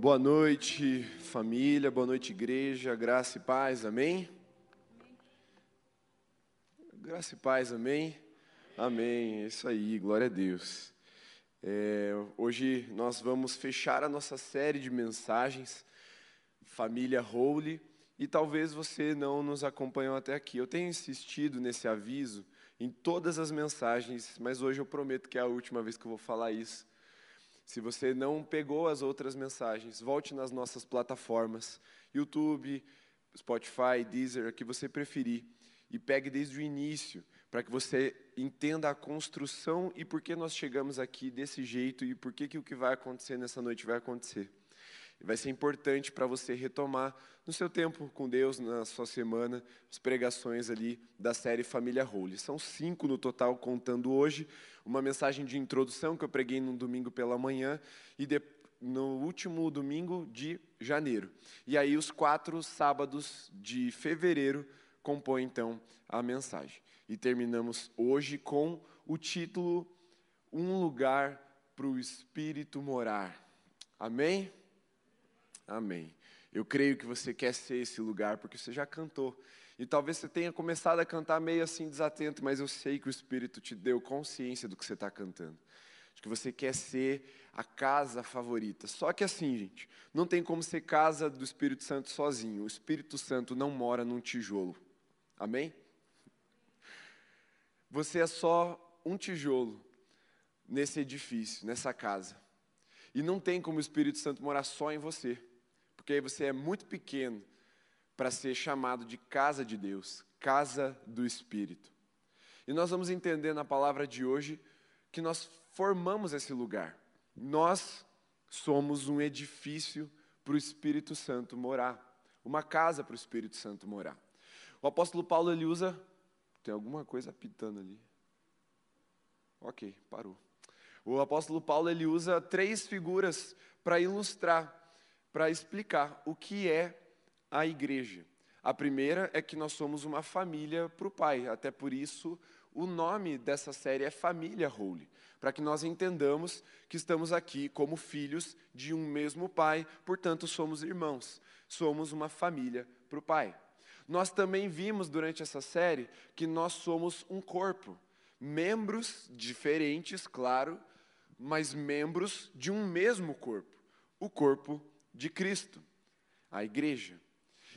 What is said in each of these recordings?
Boa noite, família, boa noite, igreja, graça e paz, amém? Graça e paz, amém? Amém, é isso aí, glória a Deus. É, hoje nós vamos fechar a nossa série de mensagens, Família Holy, e talvez você não nos acompanhou até aqui. Eu tenho insistido nesse aviso em todas as mensagens, mas hoje eu prometo que é a última vez que eu vou falar isso. Se você não pegou as outras mensagens, volte nas nossas plataformas, YouTube, Spotify, Deezer, a que você preferir, e pegue desde o início, para que você entenda a construção e por que nós chegamos aqui desse jeito e por que, que o que vai acontecer nessa noite vai acontecer. Vai ser importante para você retomar no seu tempo com Deus, na sua semana, as pregações ali da série Família Holy. São cinco no total, contando hoje. Uma mensagem de introdução que eu preguei no domingo pela manhã e de, no último domingo de janeiro. E aí os quatro sábados de fevereiro compõem então a mensagem. E terminamos hoje com o título Um lugar para o Espírito morar. Amém? Amém. Eu creio que você quer ser esse lugar, porque você já cantou. E talvez você tenha começado a cantar meio assim desatento, mas eu sei que o Espírito te deu consciência do que você está cantando. Acho que você quer ser a casa favorita. Só que assim, gente, não tem como ser casa do Espírito Santo sozinho. O Espírito Santo não mora num tijolo. Amém? Você é só um tijolo nesse edifício, nessa casa. E não tem como o Espírito Santo morar só em você porque você é muito pequeno para ser chamado de casa de Deus, casa do Espírito. E nós vamos entender na palavra de hoje que nós formamos esse lugar. Nós somos um edifício para o Espírito Santo morar, uma casa para o Espírito Santo morar. O apóstolo Paulo ele usa tem alguma coisa pitando ali. OK, parou. O apóstolo Paulo ele usa três figuras para ilustrar para explicar o que é a igreja. A primeira é que nós somos uma família para o Pai, até por isso o nome dessa série é Família Holy, para que nós entendamos que estamos aqui como filhos de um mesmo Pai, portanto somos irmãos, somos uma família para o Pai. Nós também vimos durante essa série que nós somos um corpo, membros diferentes, claro, mas membros de um mesmo corpo, o corpo de Cristo, a igreja.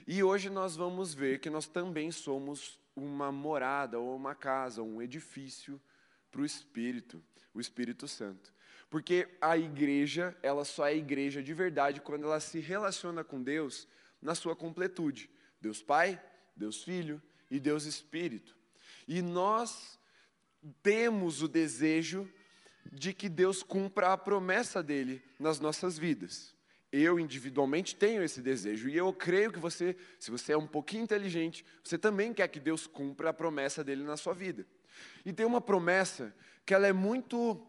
E hoje nós vamos ver que nós também somos uma morada ou uma casa, um edifício para o Espírito, o Espírito Santo. Porque a igreja, ela só é igreja de verdade quando ela se relaciona com Deus na sua completude. Deus Pai, Deus Filho e Deus Espírito. E nós temos o desejo de que Deus cumpra a promessa dele nas nossas vidas. Eu individualmente tenho esse desejo e eu creio que você, se você é um pouquinho inteligente, você também quer que Deus cumpra a promessa dele na sua vida. E tem uma promessa que ela é muito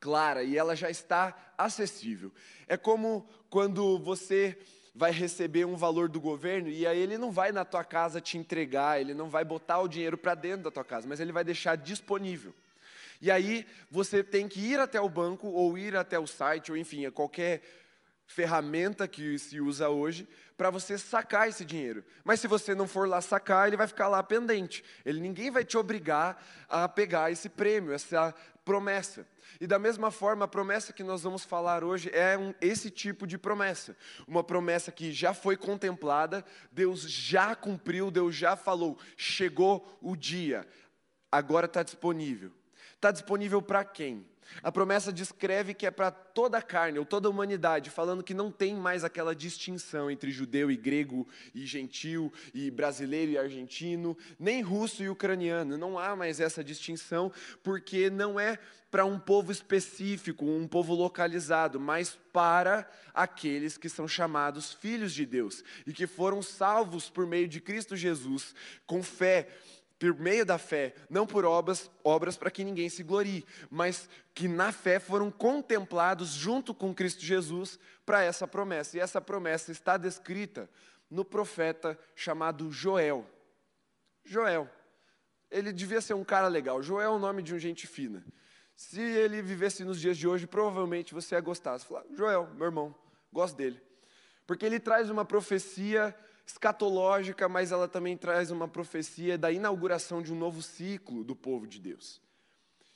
clara e ela já está acessível. É como quando você vai receber um valor do governo e aí ele não vai na tua casa te entregar, ele não vai botar o dinheiro para dentro da tua casa, mas ele vai deixar disponível. E aí você tem que ir até o banco ou ir até o site ou enfim, qualquer ferramenta que se usa hoje para você sacar esse dinheiro. Mas se você não for lá sacar, ele vai ficar lá pendente. Ele ninguém vai te obrigar a pegar esse prêmio, essa promessa. E da mesma forma, a promessa que nós vamos falar hoje é um, esse tipo de promessa. Uma promessa que já foi contemplada, Deus já cumpriu, Deus já falou, chegou o dia, agora está disponível. Está disponível para quem? A promessa descreve que é para toda a carne, ou toda a humanidade, falando que não tem mais aquela distinção entre judeu e grego, e gentil, e brasileiro e argentino, nem russo e ucraniano. Não há mais essa distinção, porque não é para um povo específico, um povo localizado, mas para aqueles que são chamados filhos de Deus e que foram salvos por meio de Cristo Jesus, com fé por meio da fé, não por obras, obras para que ninguém se glorie, mas que na fé foram contemplados junto com Cristo Jesus para essa promessa. E essa promessa está descrita no profeta chamado Joel. Joel. Ele devia ser um cara legal. Joel é o nome de um gente fina. Se ele vivesse nos dias de hoje, provavelmente você ia gostar. Você falar, Joel, meu irmão, Gosto dele. Porque ele traz uma profecia escatológica, mas ela também traz uma profecia da inauguração de um novo ciclo do povo de Deus.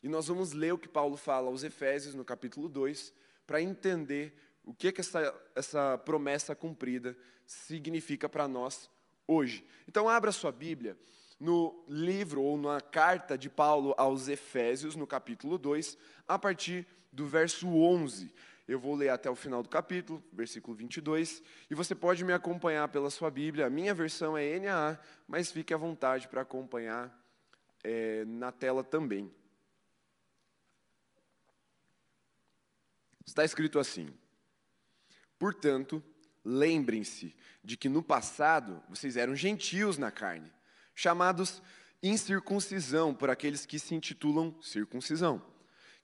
E nós vamos ler o que Paulo fala aos Efésios, no capítulo 2, para entender o que, que essa, essa promessa cumprida significa para nós hoje. Então, abra sua Bíblia no livro ou na carta de Paulo aos Efésios, no capítulo 2, a partir do verso 11. Eu vou ler até o final do capítulo, versículo 22, e você pode me acompanhar pela sua Bíblia. A minha versão é NAA, mas fique à vontade para acompanhar é, na tela também. Está escrito assim: Portanto, lembrem-se de que no passado vocês eram gentios na carne, chamados incircuncisão por aqueles que se intitulam circuncisão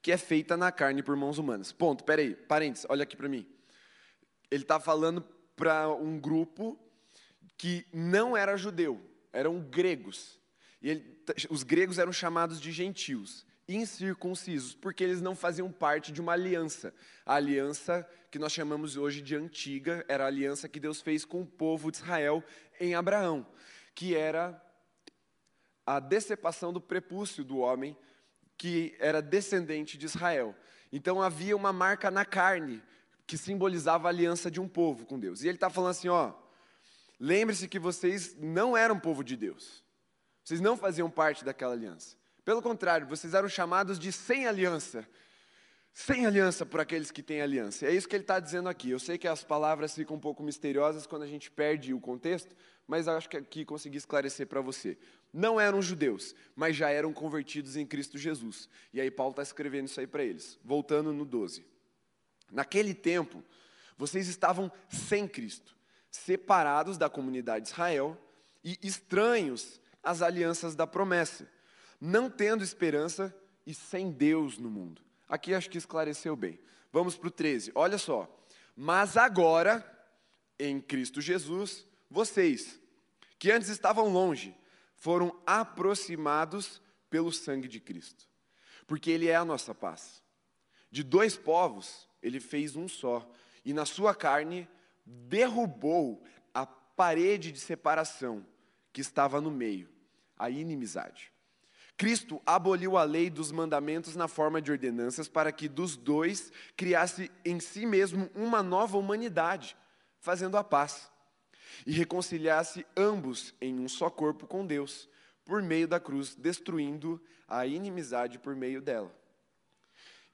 que é feita na carne por mãos humanas. Ponto. Peraí, parênteses, olha aqui para mim. Ele está falando para um grupo que não era judeu, eram gregos. E ele, os gregos eram chamados de gentios, incircuncisos, porque eles não faziam parte de uma aliança. A aliança que nós chamamos hoje de antiga era a aliança que Deus fez com o povo de Israel em Abraão, que era a decepção do prepúcio do homem que era descendente de Israel. Então havia uma marca na carne que simbolizava a aliança de um povo com Deus. E ele está falando assim: ó, lembre-se que vocês não eram povo de Deus. Vocês não faziam parte daquela aliança. Pelo contrário, vocês eram chamados de sem aliança. Sem aliança por aqueles que têm aliança. É isso que ele está dizendo aqui. Eu sei que as palavras ficam um pouco misteriosas quando a gente perde o contexto, mas acho que aqui consegui esclarecer para você. Não eram judeus, mas já eram convertidos em Cristo Jesus. E aí Paulo está escrevendo isso aí para eles. Voltando no 12. Naquele tempo, vocês estavam sem Cristo, separados da comunidade de Israel e estranhos às alianças da promessa, não tendo esperança e sem Deus no mundo. Aqui acho que esclareceu bem. Vamos para o 13. Olha só. Mas agora, em Cristo Jesus, vocês, que antes estavam longe, foram aproximados pelo sangue de Cristo, porque Ele é a nossa paz. De dois povos, Ele fez um só, e na sua carne derrubou a parede de separação que estava no meio, a inimizade. Cristo aboliu a lei dos mandamentos na forma de ordenanças para que dos dois criasse em si mesmo uma nova humanidade, fazendo a paz e reconciliasse ambos em um só corpo com Deus, por meio da cruz, destruindo a inimizade por meio dela.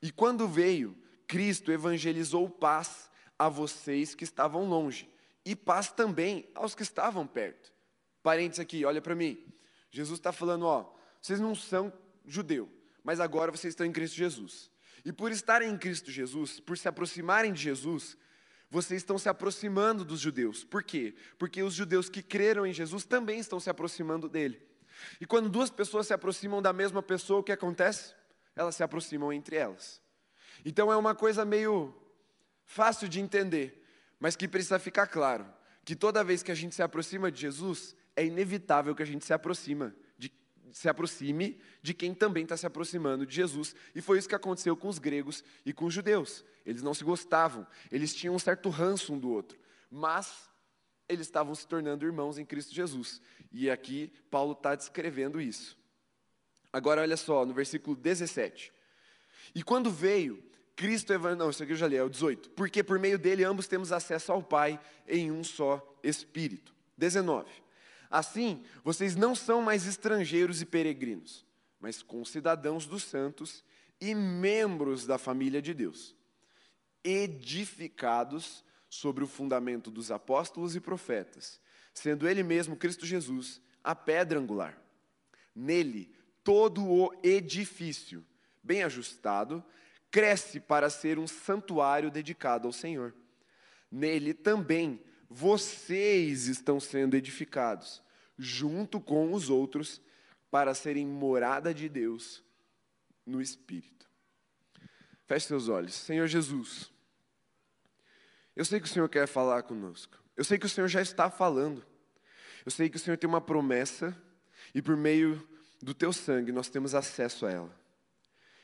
E quando veio, Cristo evangelizou paz a vocês que estavam longe, e paz também aos que estavam perto. Parênteses aqui, olha para mim. Jesus está falando, ó, vocês não são judeu, mas agora vocês estão em Cristo Jesus. E por estarem em Cristo Jesus, por se aproximarem de Jesus, vocês estão se aproximando dos judeus. Por quê? Porque os judeus que creram em Jesus também estão se aproximando dele. E quando duas pessoas se aproximam da mesma pessoa, o que acontece? Elas se aproximam entre elas. Então é uma coisa meio fácil de entender, mas que precisa ficar claro que toda vez que a gente se aproxima de Jesus, é inevitável que a gente se aproxima se aproxime de quem também está se aproximando de Jesus. E foi isso que aconteceu com os gregos e com os judeus. Eles não se gostavam, eles tinham um certo ranço um do outro, mas eles estavam se tornando irmãos em Cristo Jesus. E aqui Paulo está descrevendo isso. Agora olha só, no versículo 17. E quando veio, Cristo não, isso aqui eu já li, é o 18. Porque por meio dele ambos temos acesso ao Pai em um só Espírito. 19. Assim, vocês não são mais estrangeiros e peregrinos, mas concidadãos dos santos e membros da família de Deus edificados sobre o fundamento dos apóstolos e profetas, sendo Ele mesmo, Cristo Jesus, a pedra angular. Nele, todo o edifício, bem ajustado, cresce para ser um santuário dedicado ao Senhor. Nele também vocês estão sendo edificados, junto com os outros, para serem morada de Deus no Espírito. Feche seus olhos. Senhor Jesus, eu sei que o Senhor quer falar conosco. Eu sei que o Senhor já está falando. Eu sei que o Senhor tem uma promessa e por meio do teu sangue nós temos acesso a ela.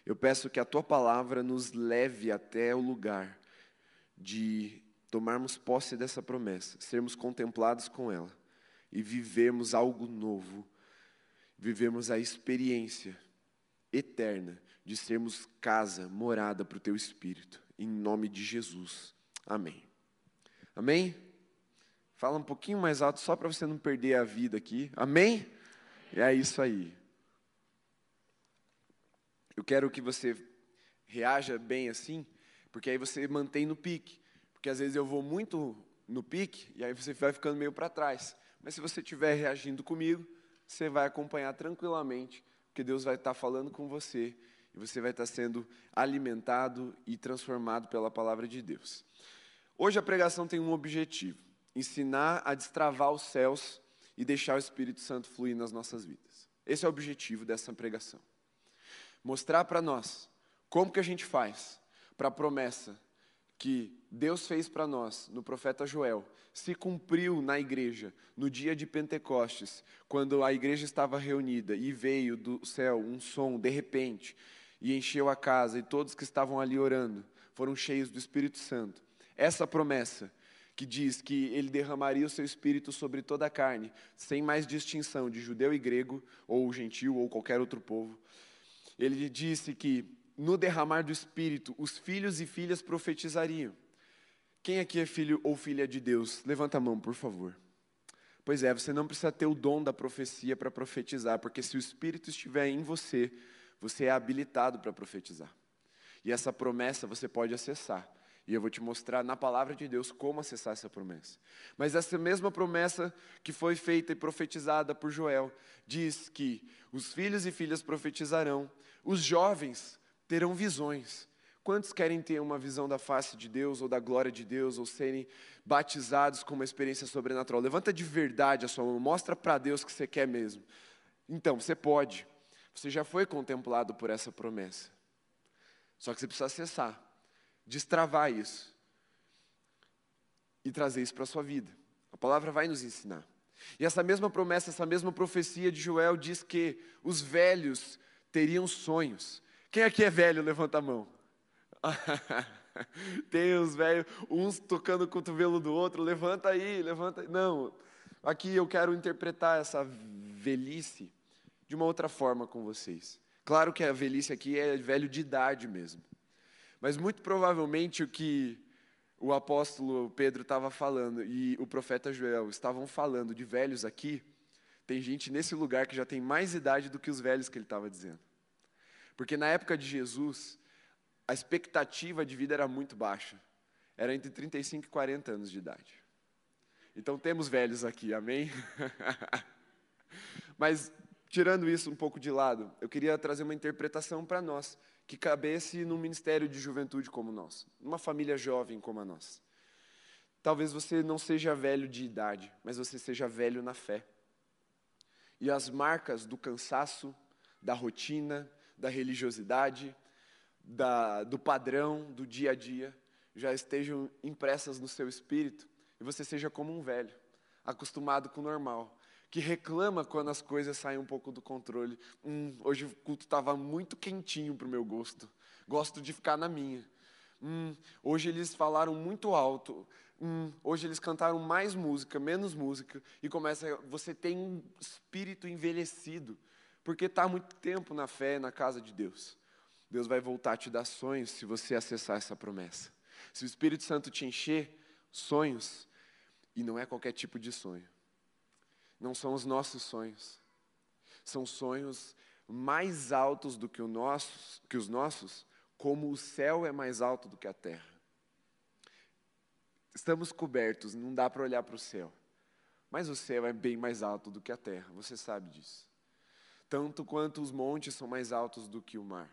Eu peço que a tua palavra nos leve até o lugar de tomarmos posse dessa promessa, sermos contemplados com ela e vivemos algo novo, vivemos a experiência eterna de sermos casa, morada para o teu Espírito, em nome de Jesus. Amém. Amém? Fala um pouquinho mais alto, só para você não perder a vida aqui. Amém? É isso aí. Eu quero que você reaja bem assim, porque aí você mantém no pique. Porque às vezes eu vou muito no pique e aí você vai ficando meio para trás. Mas se você estiver reagindo comigo, você vai acompanhar tranquilamente, porque Deus vai estar falando com você e você vai estar sendo alimentado e transformado pela palavra de Deus. Hoje a pregação tem um objetivo: ensinar a destravar os céus e deixar o Espírito Santo fluir nas nossas vidas. Esse é o objetivo dessa pregação. Mostrar para nós como que a gente faz para a promessa que Deus fez para nós no profeta Joel se cumpriu na igreja no dia de Pentecostes, quando a igreja estava reunida e veio do céu um som de repente e encheu a casa e todos que estavam ali orando foram cheios do Espírito Santo. Essa promessa que diz que ele derramaria o seu espírito sobre toda a carne, sem mais distinção de judeu e grego, ou gentil, ou qualquer outro povo. Ele disse que no derramar do espírito, os filhos e filhas profetizariam. Quem aqui é filho ou filha de Deus? Levanta a mão, por favor. Pois é, você não precisa ter o dom da profecia para profetizar, porque se o Espírito estiver em você, você é habilitado para profetizar. E essa promessa você pode acessar. E eu vou te mostrar na palavra de Deus como acessar essa promessa. Mas essa mesma promessa que foi feita e profetizada por Joel diz que os filhos e filhas profetizarão, os jovens terão visões. Quantos querem ter uma visão da face de Deus ou da glória de Deus ou serem batizados com uma experiência sobrenatural? Levanta de verdade a sua mão, mostra para Deus que você quer mesmo. Então, você pode. Você já foi contemplado por essa promessa. Só que você precisa acessar destravar isso e trazer isso para a sua vida. A palavra vai nos ensinar. E essa mesma promessa, essa mesma profecia de Joel diz que os velhos teriam sonhos. Quem aqui é velho? Levanta a mão. Tem os velhos, uns tocando o cotovelo do outro, levanta aí, levanta aí. Não, aqui eu quero interpretar essa velhice de uma outra forma com vocês. Claro que a velhice aqui é velho de idade mesmo. Mas muito provavelmente o que o apóstolo Pedro estava falando e o profeta Joel estavam falando de velhos aqui, tem gente nesse lugar que já tem mais idade do que os velhos que ele estava dizendo. Porque na época de Jesus, a expectativa de vida era muito baixa. Era entre 35 e 40 anos de idade. Então temos velhos aqui, amém? Mas tirando isso um pouco de lado, eu queria trazer uma interpretação para nós que cabesse num ministério de juventude como o nosso, numa família jovem como a nossa. Talvez você não seja velho de idade, mas você seja velho na fé. E as marcas do cansaço, da rotina, da religiosidade, da, do padrão, do dia a dia, já estejam impressas no seu espírito e você seja como um velho, acostumado com o normal, que reclama quando as coisas saem um pouco do controle. Hum, hoje o culto estava muito quentinho para o meu gosto. Gosto de ficar na minha. Hum, hoje eles falaram muito alto. Hum, hoje eles cantaram mais música, menos música. E começa, você tem um espírito envelhecido. Porque está muito tempo na fé, na casa de Deus. Deus vai voltar a te dar sonhos se você acessar essa promessa. Se o Espírito Santo te encher, sonhos, e não é qualquer tipo de sonho não são os nossos sonhos. São sonhos mais altos do que, o que os nossos, como o céu é mais alto do que a terra. Estamos cobertos, não dá para olhar para o céu. Mas o céu é bem mais alto do que a terra, você sabe disso. Tanto quanto os montes são mais altos do que o mar.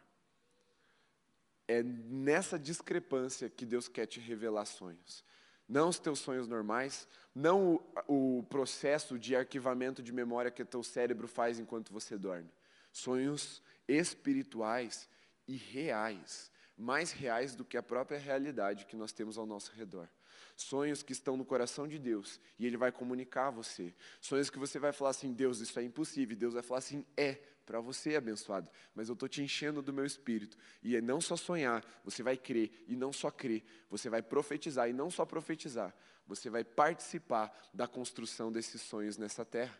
É nessa discrepância que Deus quer te revelar sonhos não os teus sonhos normais, não o, o, processo de arquivamento de memória que teu cérebro faz enquanto você dorme. Sonhos espirituais e reais, mais reais do que a própria realidade que nós temos ao nosso redor. Sonhos que estão no coração de Deus e Ele vai comunicar a você. Sonhos que você vai falar assim: Deus, isso é impossível. Deus vai falar assim: é para você abençoado, mas eu estou te enchendo do meu espírito. E é não só sonhar, você vai crer, e não só crer, você vai profetizar, e não só profetizar, você vai participar da construção desses sonhos nessa terra.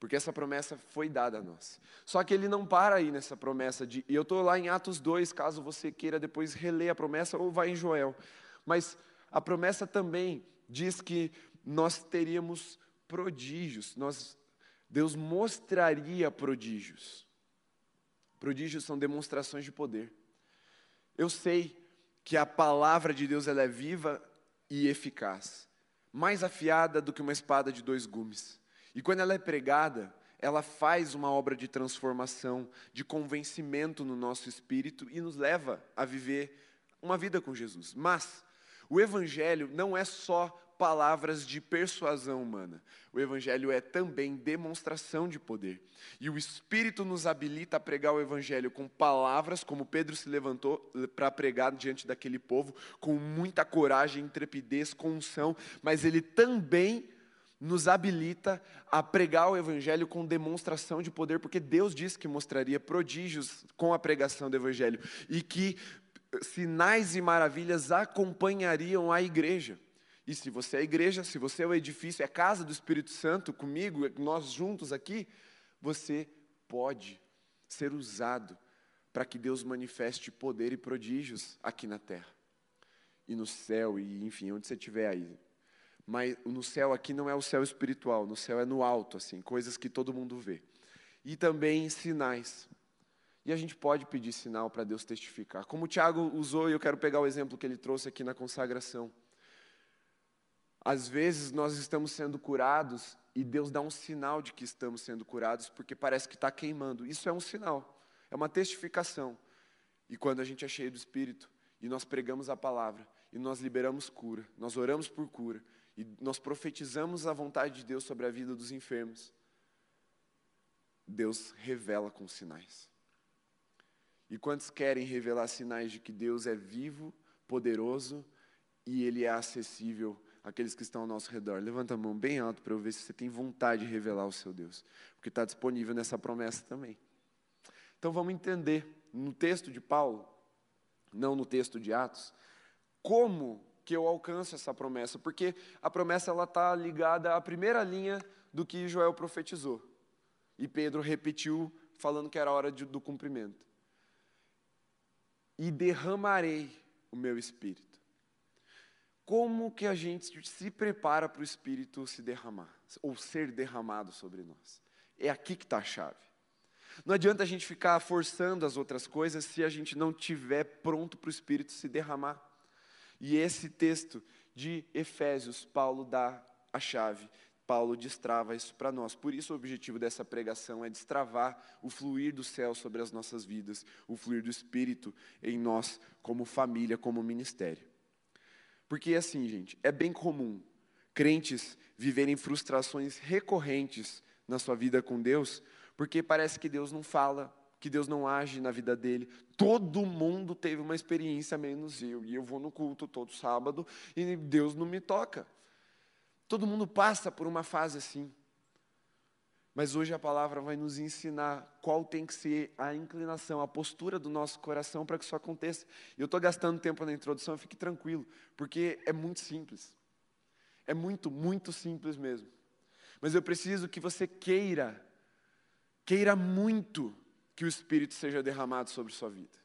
Porque essa promessa foi dada a nós. Só que ele não para aí nessa promessa de. E eu estou lá em Atos 2, caso você queira depois reler a promessa, ou vai em Joel. Mas a promessa também diz que nós teríamos prodígios, nós, Deus mostraria prodígios. Prodígios são demonstrações de poder. Eu sei que a palavra de Deus ela é viva e eficaz, mais afiada do que uma espada de dois gumes. E quando ela é pregada, ela faz uma obra de transformação, de convencimento no nosso espírito e nos leva a viver uma vida com Jesus. Mas o Evangelho não é só palavras de persuasão humana. O Evangelho é também demonstração de poder. E o Espírito nos habilita a pregar o Evangelho com palavras, como Pedro se levantou para pregar diante daquele povo, com muita coragem, intrepidez, com unção, mas ele também nos habilita a pregar o Evangelho com demonstração de poder, porque Deus disse que mostraria prodígios com a pregação do Evangelho e que sinais e maravilhas acompanhariam a igreja. E se você é a igreja, se você é o edifício, é a casa do Espírito Santo comigo, nós juntos aqui, você pode ser usado para que Deus manifeste poder e prodígios aqui na terra. E no céu, e enfim, onde você estiver aí. Mas no céu aqui não é o céu espiritual, no céu é no alto, assim, coisas que todo mundo vê. E também sinais. E a gente pode pedir sinal para Deus testificar. Como o Tiago usou, e eu quero pegar o exemplo que ele trouxe aqui na consagração. Às vezes nós estamos sendo curados e Deus dá um sinal de que estamos sendo curados porque parece que está queimando. Isso é um sinal, é uma testificação. E quando a gente é cheio do Espírito e nós pregamos a palavra e nós liberamos cura, nós oramos por cura e nós profetizamos a vontade de Deus sobre a vida dos enfermos, Deus revela com sinais. E quantos querem revelar sinais de que Deus é vivo, poderoso e Ele é acessível aqueles que estão ao nosso redor. Levanta a mão bem alto para eu ver se você tem vontade de revelar o seu Deus, porque está disponível nessa promessa também. Então vamos entender no texto de Paulo, não no texto de Atos, como que eu alcanço essa promessa, porque a promessa ela está ligada à primeira linha do que Joel profetizou e Pedro repetiu falando que era hora de, do cumprimento. E derramarei o meu espírito como que a gente se prepara para o Espírito se derramar, ou ser derramado sobre nós. É aqui que está a chave. Não adianta a gente ficar forçando as outras coisas se a gente não tiver pronto para o Espírito se derramar. E esse texto de Efésios, Paulo dá a chave. Paulo destrava isso para nós. Por isso, o objetivo dessa pregação é destravar o fluir do céu sobre as nossas vidas, o fluir do Espírito em nós, como família, como ministério. Porque assim, gente, é bem comum crentes viverem frustrações recorrentes na sua vida com Deus, porque parece que Deus não fala, que Deus não age na vida dele. Todo mundo teve uma experiência menos eu, e eu vou no culto todo sábado e Deus não me toca. Todo mundo passa por uma fase assim. Mas hoje a palavra vai nos ensinar qual tem que ser a inclinação, a postura do nosso coração para que isso aconteça. Eu estou gastando tempo na introdução, fique tranquilo, porque é muito simples. É muito, muito simples mesmo. Mas eu preciso que você queira, queira muito que o Espírito seja derramado sobre sua vida.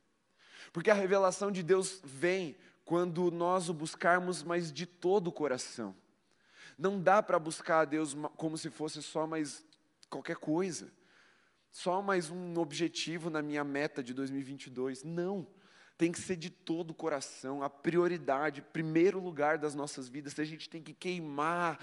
Porque a revelação de Deus vem quando nós o buscarmos, mas de todo o coração. Não dá para buscar a Deus como se fosse só mais qualquer coisa. Só mais um objetivo na minha meta de 2022. Não. Tem que ser de todo o coração, a prioridade, primeiro lugar das nossas vidas. A gente tem que queimar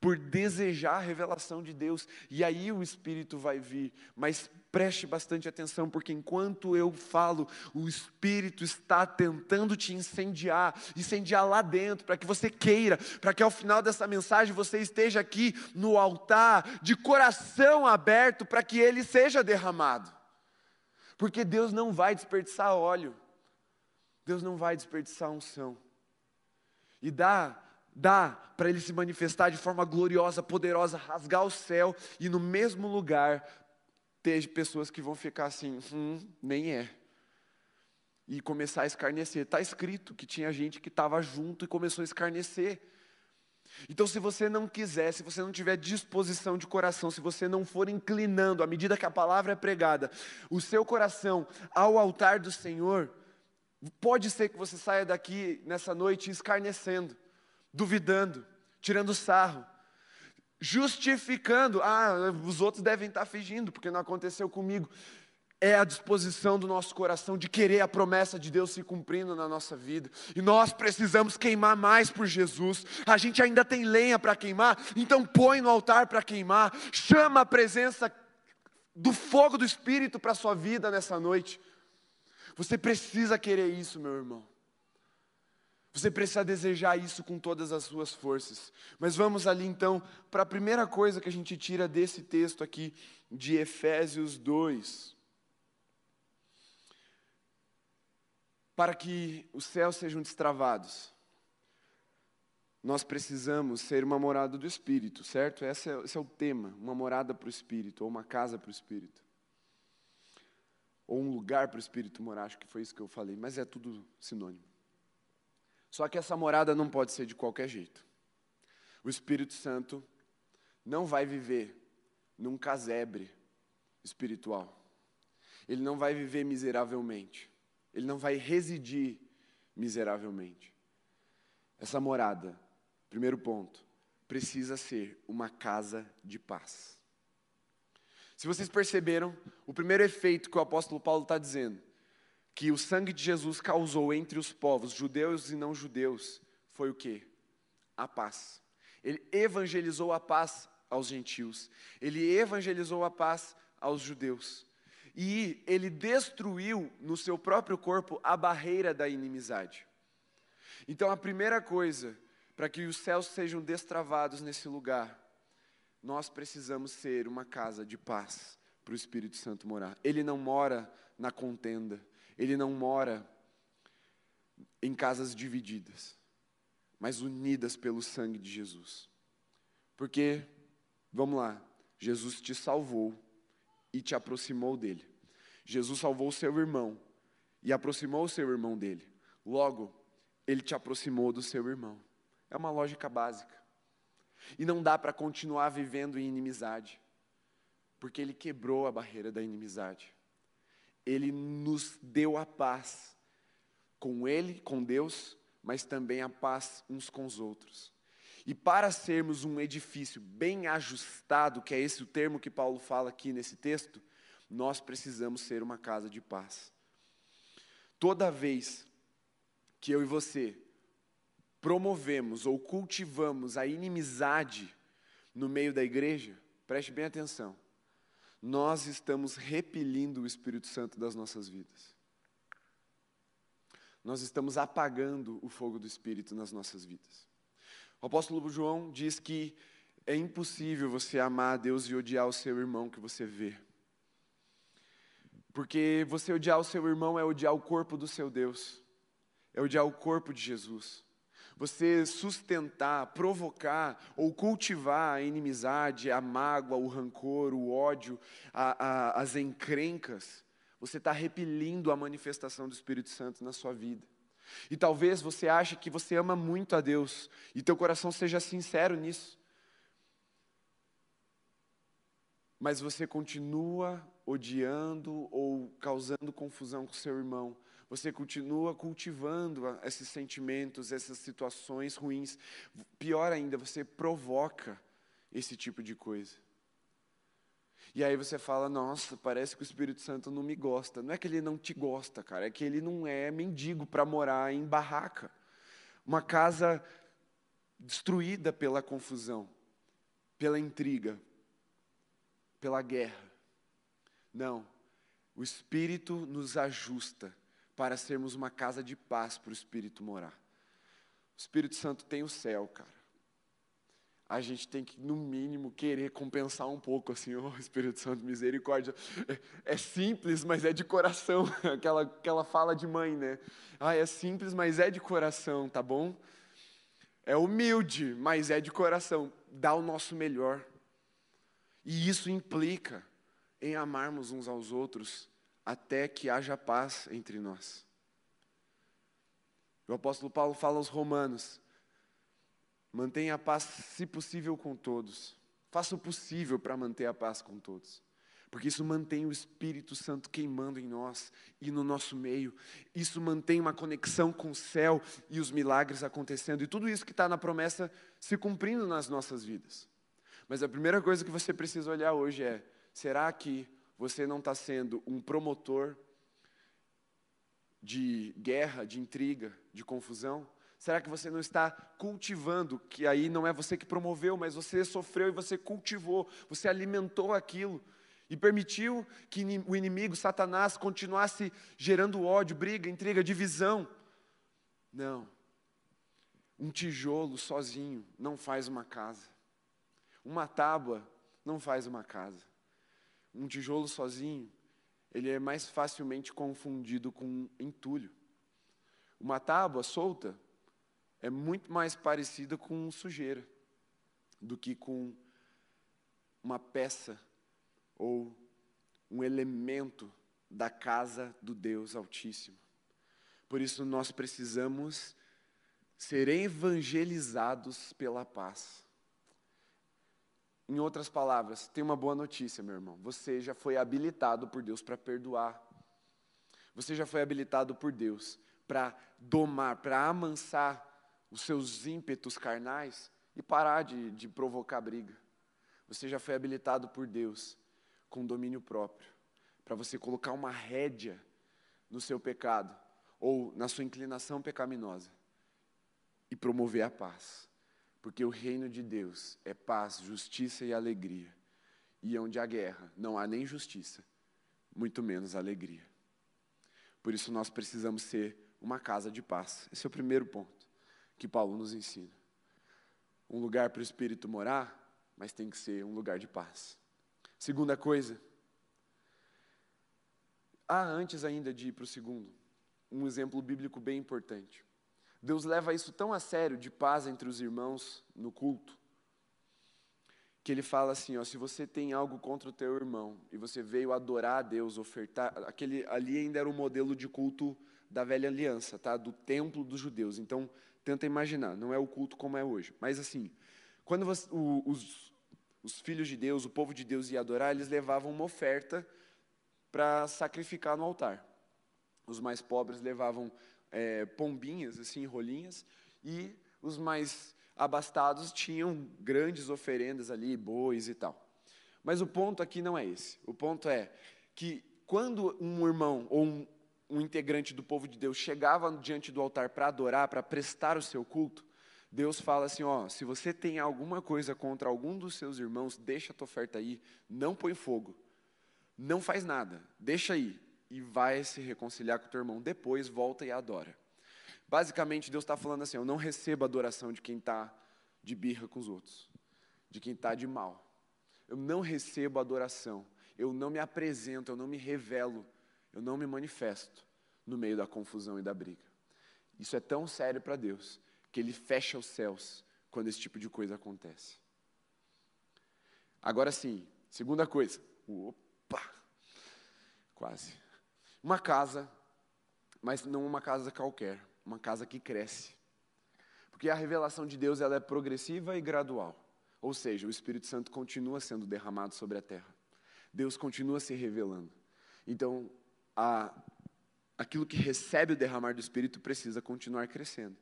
por desejar a revelação de Deus, e aí o Espírito vai vir, mas preste bastante atenção, porque enquanto eu falo, o Espírito está tentando te incendiar, incendiar lá dentro, para que você queira, para que ao final dessa mensagem você esteja aqui no altar, de coração aberto, para que ele seja derramado, porque Deus não vai desperdiçar óleo, Deus não vai desperdiçar unção, e dá dá para ele se manifestar de forma gloriosa, poderosa, rasgar o céu e no mesmo lugar ter pessoas que vão ficar assim, hum, nem é. E começar a escarnecer. Está escrito que tinha gente que estava junto e começou a escarnecer. Então, se você não quiser, se você não tiver disposição de coração, se você não for inclinando, à medida que a palavra é pregada, o seu coração ao altar do Senhor, pode ser que você saia daqui nessa noite escarnecendo, duvidando, tirando sarro, justificando. Ah, os outros devem estar fingindo, porque não aconteceu comigo é a disposição do nosso coração de querer a promessa de Deus se cumprindo na nossa vida. E nós precisamos queimar mais por Jesus. A gente ainda tem lenha para queimar, então põe no altar para queimar. Chama a presença do fogo do Espírito para a sua vida nessa noite. Você precisa querer isso, meu irmão. Você precisa desejar isso com todas as suas forças. Mas vamos ali então para a primeira coisa que a gente tira desse texto aqui de Efésios 2. para que os céus sejam destravados, nós precisamos ser uma morada do Espírito, certo? Esse é, esse é o tema, uma morada para o Espírito, ou uma casa para o Espírito. Ou um lugar para o Espírito morar, acho que foi isso que eu falei, mas é tudo sinônimo. Só que essa morada não pode ser de qualquer jeito. O Espírito Santo não vai viver num casebre espiritual. Ele não vai viver miseravelmente ele não vai residir miseravelmente. Essa morada, primeiro ponto, precisa ser uma casa de paz. Se vocês perceberam, o primeiro efeito que o apóstolo Paulo está dizendo, que o sangue de Jesus causou entre os povos, judeus e não judeus, foi o que? A paz. Ele evangelizou a paz aos gentios, ele evangelizou a paz aos judeus e ele destruiu no seu próprio corpo a barreira da inimizade. Então, a primeira coisa para que os céus sejam destravados nesse lugar, nós precisamos ser uma casa de paz para o Espírito Santo morar. Ele não mora na contenda, ele não mora em casas divididas, mas unidas pelo sangue de Jesus. Porque, vamos lá, Jesus te salvou e te aproximou dele. Jesus salvou seu irmão e aproximou seu irmão dele. Logo, ele te aproximou do seu irmão. É uma lógica básica. E não dá para continuar vivendo em inimizade, porque ele quebrou a barreira da inimizade. Ele nos deu a paz com ele, com Deus, mas também a paz uns com os outros. E para sermos um edifício bem ajustado, que é esse o termo que Paulo fala aqui nesse texto, nós precisamos ser uma casa de paz. Toda vez que eu e você promovemos ou cultivamos a inimizade no meio da igreja, preste bem atenção, nós estamos repelindo o Espírito Santo das nossas vidas. Nós estamos apagando o fogo do Espírito nas nossas vidas. O apóstolo João diz que é impossível você amar a Deus e odiar o seu irmão que você vê. Porque você odiar o seu irmão é odiar o corpo do seu Deus, é odiar o corpo de Jesus. Você sustentar, provocar ou cultivar a inimizade, a mágoa, o rancor, o ódio, a, a, as encrencas, você está repelindo a manifestação do Espírito Santo na sua vida. E talvez você ache que você ama muito a Deus e teu coração seja sincero nisso. Mas você continua odiando ou causando confusão com seu irmão. Você continua cultivando esses sentimentos, essas situações ruins. Pior ainda, você provoca esse tipo de coisa. E aí você fala, nossa, parece que o Espírito Santo não me gosta. Não é que ele não te gosta, cara, é que ele não é mendigo para morar em barraca. Uma casa destruída pela confusão, pela intriga, pela guerra. Não, o Espírito nos ajusta para sermos uma casa de paz para o Espírito morar. O Espírito Santo tem o céu, cara a gente tem que, no mínimo, querer compensar um pouco, assim, oh Espírito Santo, misericórdia. É, é, simples, mas é de coração, aquela, aquela fala de mãe, né? Ah, é simples, mas é de coração, tá bom? É humilde, mas é de coração. Dá o nosso melhor. E isso implica em amarmos uns aos outros até que haja paz entre nós. O apóstolo Paulo fala aos Romanos: mantenha a paz, se possível, com todos. Faça o possível para manter a paz com todos. Porque isso mantém o Espírito Santo queimando em nós e no nosso meio. Isso mantém uma conexão com o céu e os milagres acontecendo. E tudo isso que está na promessa se cumprindo nas nossas vidas. Mas a primeira coisa que você precisa olhar hoje é: será que você não está sendo um promotor de guerra, de intriga, de confusão? Será que você não está cultivando, que aí não é você que promoveu, mas você sofreu e você cultivou, você alimentou aquilo e permitiu que o inimigo, Satanás, continuasse gerando ódio, briga, intriga, divisão? Não. Um tijolo sozinho não faz uma casa. Uma tábua não faz uma casa. Um tijolo sozinho, ele é mais facilmente confundido com entulho. Uma tábua solta é muito mais parecida com sujeira do que com uma peça ou um elemento da casa do Deus Altíssimo. Por isso nós precisamos ser evangelizados pela paz. Em outras palavras, tem uma boa notícia, meu irmão. Você já foi habilitado por Deus para perdoar. Você já foi habilitado por Deus para domar, para amansar os seus ímpetos carnais e parar de, de provocar briga. Você já foi habilitado por Deus com domínio próprio, para você colocar uma rédea no seu pecado ou na sua inclinação pecaminosa e promover a paz. Porque o reino de Deus é paz, justiça e alegria. E onde há guerra, não há nem justiça, muito menos alegria. Por isso nós precisamos ser uma casa de paz. Esse é o primeiro ponto que Paulo nos ensina. Um lugar para o Espírito morar, mas tem que ser um lugar de paz. Segunda coisa, há antes ainda de ir para o segundo, um exemplo bíblico bem importante. Deus leva isso tão a sério, de paz entre os irmãos no culto, que ele fala assim: ó, se você tem algo contra o teu irmão e você veio adorar a Deus, ofertar, aquele ali ainda era o modelo de culto da velha aliança, tá? Do templo dos judeus. Então, tenta imaginar, não é o culto como é hoje. Mas assim, quando você, o, os, os filhos de Deus, o povo de Deus ia adorar, eles levavam uma oferta para sacrificar no altar. Os mais pobres levavam é, pombinhas, assim, rolinhas, e os mais abastados tinham grandes oferendas ali, bois e tal. Mas o ponto aqui não é esse. O ponto é que quando um irmão ou um, um integrante do povo de Deus chegava diante do altar para adorar, para prestar o seu culto, Deus fala assim: ó, se você tem alguma coisa contra algum dos seus irmãos, deixa a tua oferta aí, não põe fogo, não faz nada, deixa aí e vai se reconciliar com o teu irmão. Depois volta e adora. Basicamente, Deus está falando assim: eu não recebo a adoração de quem está de birra com os outros, de quem está de mal. Eu não recebo adoração, eu não me apresento, eu não me revelo, eu não me manifesto no meio da confusão e da briga. Isso é tão sério para Deus que Ele fecha os céus quando esse tipo de coisa acontece. Agora sim, segunda coisa. Opa! Quase. Uma casa, mas não uma casa qualquer, uma casa que cresce. Porque a revelação de Deus ela é progressiva e gradual. Ou seja, o Espírito Santo continua sendo derramado sobre a terra. Deus continua se revelando. Então, a, aquilo que recebe o derramar do Espírito precisa continuar crescendo.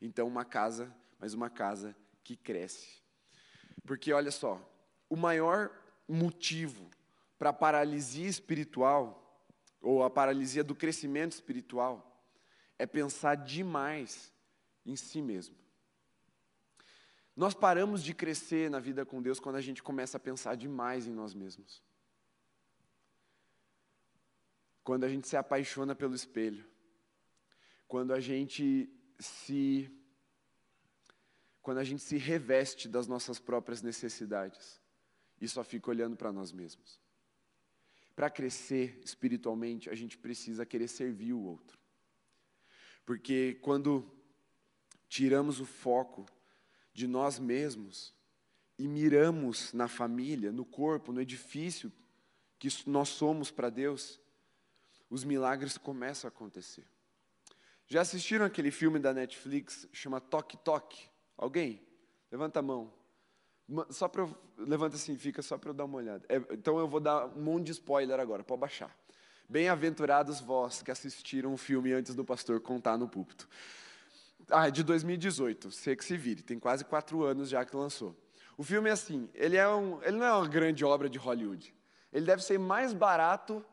Então, uma casa, mas uma casa que cresce. Porque olha só, o maior motivo para a paralisia espiritual ou a paralisia do crescimento espiritual, é pensar demais em si mesmo. Nós paramos de crescer na vida com Deus quando a gente começa a pensar demais em nós mesmos. Quando a gente se apaixona pelo espelho. Quando a gente se quando a gente se reveste das nossas próprias necessidades e só fica olhando para nós mesmos. Para crescer espiritualmente, a gente precisa querer servir o outro. Porque quando tiramos o foco de nós mesmos e miramos na família, no corpo, no edifício que nós somos para Deus, os milagres começam a acontecer. Já assistiram aquele filme da Netflix chama Toque Toque? Alguém? Levanta a mão. Só para levanta assim, fica só para eu dar uma olhada. É, então eu vou dar um monte de spoiler agora, pode baixar. Bem-aventurados vós que assistiram o filme antes do pastor contar no púlpito. Ah, é de 2018, sei que se vire, tem quase quatro anos já que lançou. O filme é assim, ele, é um, ele não é uma grande obra de Hollywood. Ele deve ser mais barato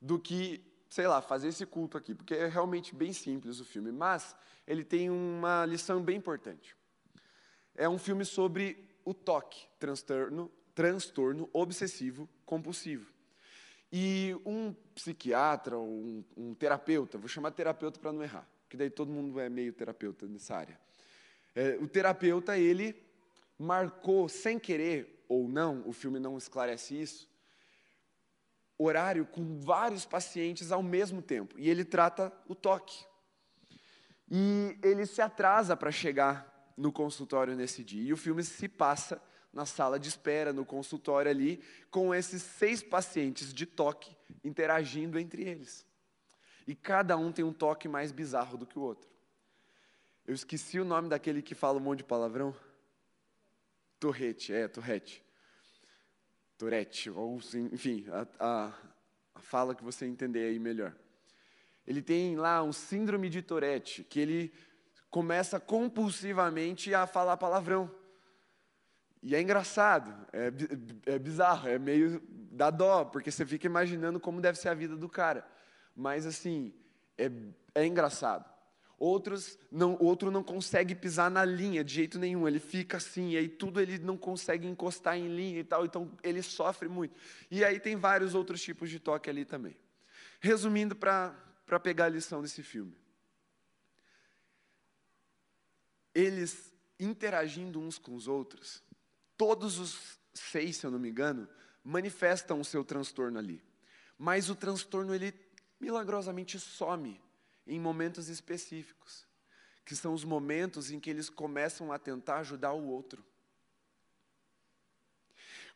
do que, sei lá, fazer esse culto aqui, porque é realmente bem simples o filme, mas ele tem uma lição bem importante. É um filme sobre o toque, transtorno, transtorno obsessivo compulsivo. E um psiquiatra, um, um terapeuta, vou chamar terapeuta para não errar, que daí todo mundo é meio terapeuta nessa área. É, o terapeuta, ele marcou, sem querer ou não, o filme não esclarece isso, horário com vários pacientes ao mesmo tempo. E ele trata o toque. E ele se atrasa para chegar no consultório nesse dia. E o filme se passa na sala de espera, no consultório ali, com esses seis pacientes de toque interagindo entre eles. E cada um tem um toque mais bizarro do que o outro. Eu esqueci o nome daquele que fala um monte de palavrão. Torrete, é, Torrete. Tourette, ou enfim, a, a, fala que você entender aí melhor. Ele tem lá um síndrome de Tourette, que ele começa compulsivamente a falar palavrão. E é engraçado, é, é bizarro, é meio dá dó, porque você fica imaginando como deve ser a vida do cara. Mas assim, é, é engraçado. Outros não, outro não consegue pisar na linha de jeito nenhum, ele fica assim, e aí tudo ele não consegue encostar em linha e tal, então ele sofre muito. E aí tem vários outros tipos de toque ali também. Resumindo, para pegar a lição desse filme. Eles interagindo uns com os outros, todos os seis, se eu não me engano, manifestam o seu transtorno ali. Mas o transtorno, ele milagrosamente some em momentos específicos, que são os momentos em que eles começam a tentar ajudar o outro.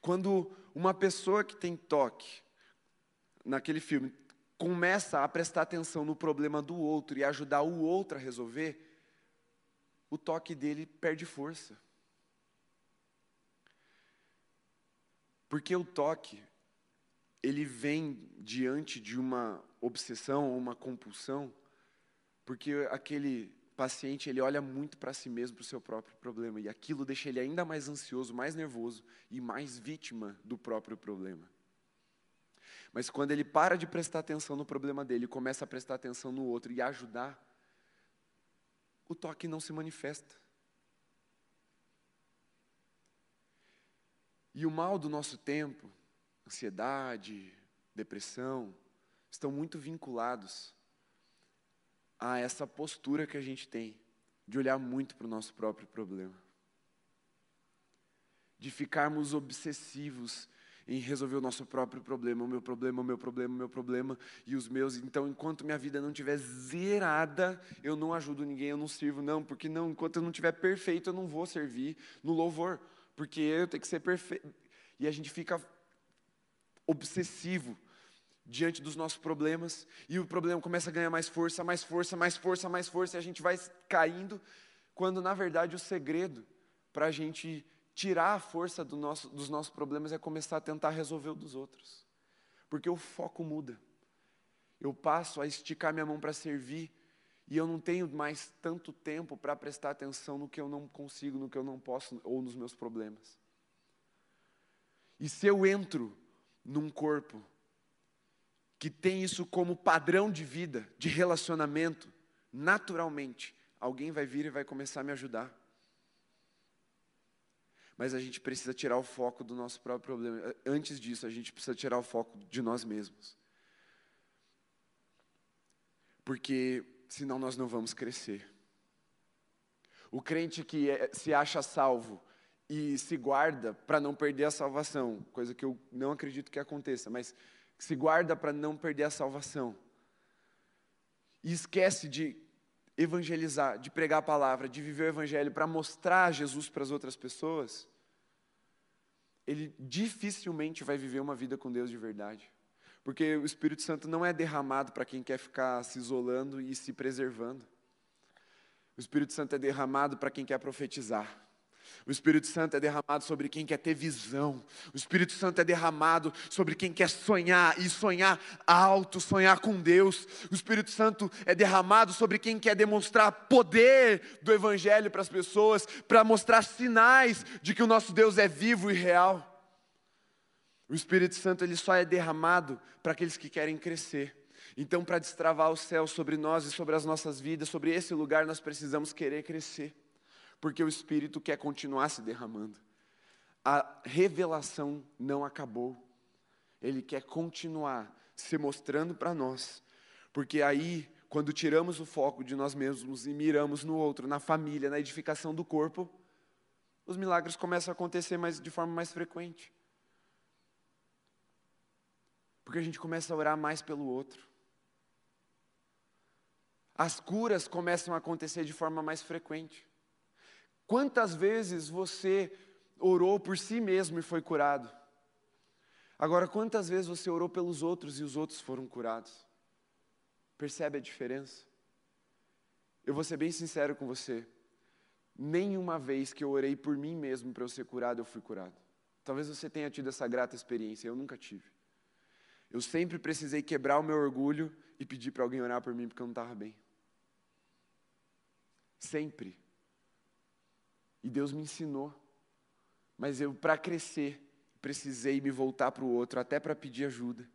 Quando uma pessoa que tem toque, naquele filme, começa a prestar atenção no problema do outro e ajudar o outro a resolver, o toque dele perde força. Porque o toque, ele vem diante de uma obsessão ou uma compulsão, porque aquele paciente, ele olha muito para si mesmo, para o seu próprio problema, e aquilo deixa ele ainda mais ansioso, mais nervoso e mais vítima do próprio problema. Mas quando ele para de prestar atenção no problema dele começa a prestar atenção no outro e ajudar, o toque não se manifesta. E o mal do nosso tempo, ansiedade, depressão, estão muito vinculados a essa postura que a gente tem de olhar muito para o nosso próprio problema, de ficarmos obsessivos em resolver o nosso próprio problema, o meu problema, o meu problema, o meu problema e os meus. Então, enquanto minha vida não estiver zerada, eu não ajudo ninguém, eu não sirvo, não, porque não, enquanto eu não estiver perfeito, eu não vou servir no louvor, porque eu tenho que ser perfeito. E a gente fica obsessivo diante dos nossos problemas, e o problema começa a ganhar mais força, mais força, mais força, mais força, e a gente vai caindo, quando na verdade o segredo para a gente tirar a força do nosso, dos nossos problemas é começar a tentar resolver o dos outros. Porque o foco muda. Eu passo a esticar minha mão para servir e eu não tenho mais tanto tempo para prestar atenção no que eu não consigo, no que eu não posso ou nos meus problemas. E se eu entro num corpo que tem isso como padrão de vida, de relacionamento, naturalmente, alguém vai vir e vai começar a me ajudar mas a gente precisa tirar o foco do nosso próprio problema. Antes disso, a gente precisa tirar o foco de nós mesmos. Porque senão nós não vamos crescer. O crente que é, se acha salvo e se guarda para não perder a salvação, coisa que eu não acredito que aconteça, mas se guarda para não perder a salvação. E esquece de evangelizar, de pregar a palavra, de viver o evangelho para mostrar Jesus para as outras pessoas, ele dificilmente vai viver uma vida com Deus de verdade. Porque o Espírito Santo não é derramado para quem quer ficar se isolando e se preservando. O Espírito Santo é derramado para quem quer profetizar. O Espírito Santo é derramado sobre quem quer ter visão. O Espírito Santo é derramado sobre quem quer sonhar e sonhar alto, sonhar com Deus. O Espírito Santo é derramado sobre quem quer demonstrar poder do Evangelho para as pessoas, para mostrar sinais de que o nosso Deus é vivo e real. O Espírito Santo ele só é derramado para aqueles que querem crescer. Então, para destravar o céu sobre nós e sobre as nossas vidas, sobre esse lugar, nós precisamos querer crescer porque o Espírito quer continuar se derramando. A revelação não acabou. Ele quer continuar se mostrando para nós. Porque aí, quando tiramos o foco de nós mesmos e miramos no outro, na família, na edificação do corpo, os milagres começam a acontecer mais, de forma mais frequente. Porque a gente começa a orar mais pelo outro. As curas começam a acontecer de forma mais frequente. Quantas vezes você orou por si mesmo e foi curado? Agora, quantas vezes você orou pelos outros e os outros foram curados? Percebe a diferença? Eu vou ser bem sincero com você. Nenhuma vez que eu orei por mim mesmo para eu ser curado, eu fui curado. Talvez você tenha tido essa grata experiência, eu nunca tive. Eu sempre precisei quebrar o meu orgulho e pedir para alguém orar por mim porque eu não estava bem. Sempre. E Deus me ensinou. Mas eu, para crescer, precisei me voltar para o outro, até para pedir ajuda.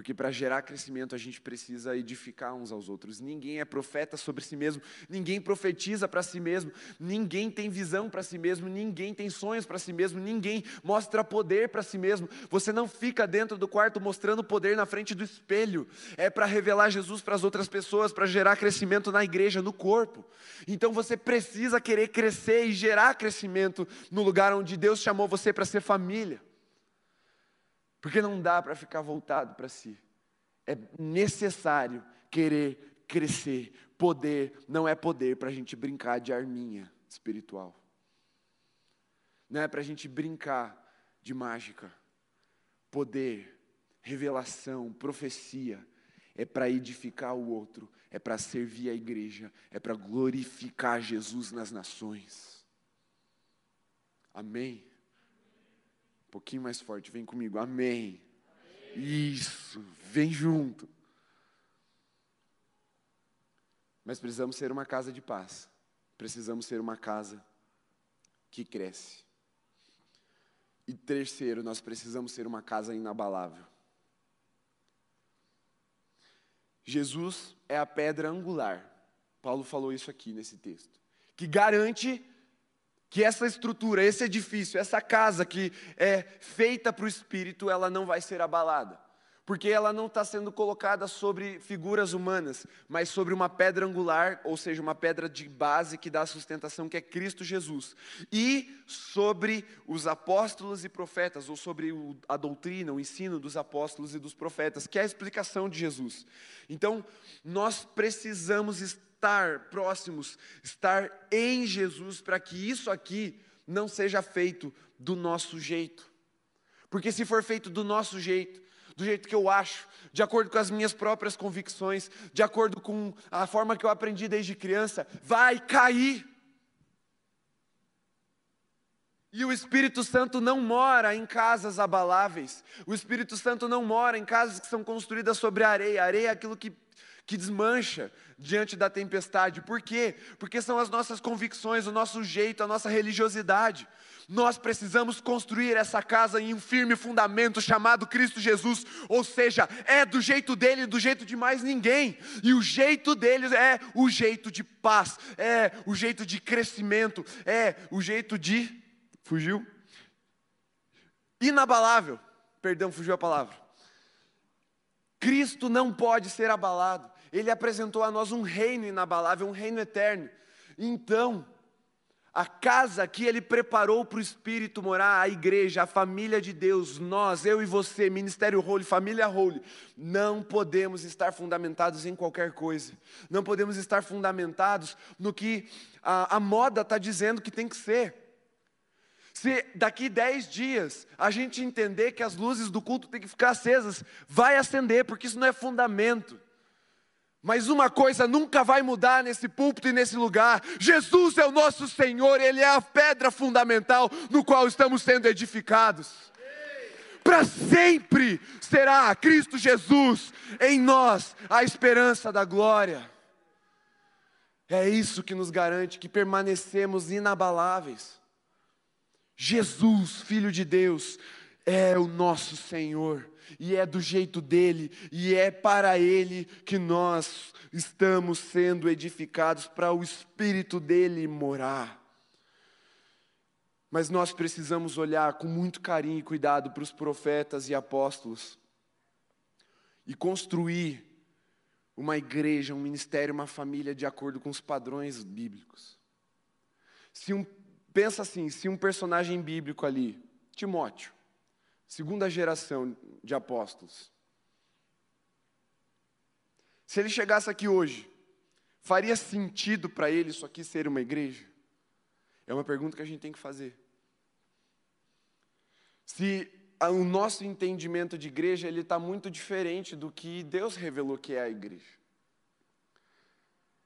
Porque para gerar crescimento a gente precisa edificar uns aos outros. Ninguém é profeta sobre si mesmo, ninguém profetiza para si mesmo, ninguém tem visão para si mesmo, ninguém tem sonhos para si mesmo, ninguém mostra poder para si mesmo. Você não fica dentro do quarto mostrando poder na frente do espelho. É para revelar Jesus para as outras pessoas, para gerar crescimento na igreja, no corpo. Então você precisa querer crescer e gerar crescimento no lugar onde Deus chamou você para ser família. Porque não dá para ficar voltado para si. É necessário querer crescer. Poder não é poder para a gente brincar de arminha espiritual. Não é para a gente brincar de mágica. Poder, revelação, profecia é para edificar o outro, é para servir a igreja, é para glorificar Jesus nas nações. Amém? Um pouquinho mais forte, vem comigo. Amém. Isso, vem junto. Mas precisamos ser uma casa de paz. Precisamos ser uma casa que cresce. E terceiro, nós precisamos ser uma casa inabalável. Jesus é a pedra angular. Paulo falou isso aqui nesse texto. Que garante que essa estrutura, esse edifício, essa casa que é feita para o Espírito, ela não vai ser abalada. Porque ela não está sendo colocada sobre figuras humanas, mas sobre uma pedra angular, ou seja, uma pedra de base que dá sustentação, que é Cristo Jesus. E sobre os apóstolos e profetas, ou sobre a doutrina, o ensino dos apóstolos e dos profetas, que é a explicação de Jesus. Então, nós precisamos estar estar próximos, estar em Jesus, para que isso aqui não seja feito do nosso jeito. Porque se for feito do nosso jeito, do jeito que eu acho, de acordo com as minhas próprias convicções, de acordo com a forma que eu aprendi desde criança, vai cair. E o Espírito Santo não mora em casas abaláveis. O Espírito Santo não mora em casas que são construídas sobre areia. areia é aquilo que que desmancha diante da tempestade. Por quê? Porque são as nossas convicções, o nosso jeito, a nossa religiosidade. Nós precisamos construir essa casa em um firme fundamento chamado Cristo Jesus, ou seja, é do jeito dele, do jeito de mais ninguém. E o jeito dele é o jeito de paz, é o jeito de crescimento, é o jeito de fugiu inabalável. Perdão, fugiu a palavra. Cristo não pode ser abalado ele apresentou a nós um reino inabalável, um reino eterno. Então, a casa que ele preparou para o Espírito morar, a igreja, a família de Deus, nós, eu e você, Ministério Holy, família Holy, não podemos estar fundamentados em qualquer coisa, não podemos estar fundamentados no que a, a moda está dizendo que tem que ser. Se daqui dez dias a gente entender que as luzes do culto têm que ficar acesas, vai acender, porque isso não é fundamento. Mas uma coisa nunca vai mudar nesse púlpito e nesse lugar: Jesus é o nosso Senhor, Ele é a pedra fundamental no qual estamos sendo edificados. Para sempre será Cristo Jesus em nós a esperança da glória. É isso que nos garante que permanecemos inabaláveis. Jesus, Filho de Deus, é o nosso Senhor, e é do jeito dele, e é para ele que nós estamos sendo edificados, para o Espírito dele morar. Mas nós precisamos olhar com muito carinho e cuidado para os profetas e apóstolos e construir uma igreja, um ministério, uma família de acordo com os padrões bíblicos. Se um, pensa assim, se um personagem bíblico ali, Timóteo, segunda geração de apóstolos, se ele chegasse aqui hoje, faria sentido para ele isso aqui ser uma igreja? É uma pergunta que a gente tem que fazer. Se o nosso entendimento de igreja ele está muito diferente do que Deus revelou que é a igreja.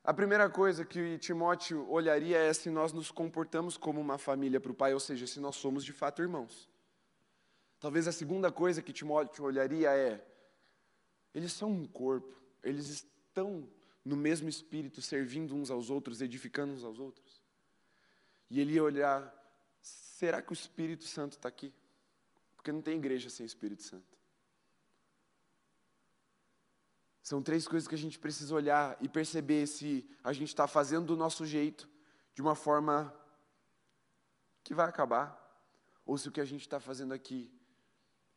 A primeira coisa que Timóteo olharia é se nós nos comportamos como uma família para o pai, ou seja, se nós somos de fato irmãos. Talvez a segunda coisa que Timóteo olharia é: eles são um corpo, eles estão no mesmo espírito, servindo uns aos outros, edificando uns aos outros. E ele ia olhar: será que o Espírito Santo está aqui? Porque não tem igreja sem Espírito Santo. São três coisas que a gente precisa olhar e perceber se a gente está fazendo do nosso jeito, de uma forma que vai acabar, ou se o que a gente está fazendo aqui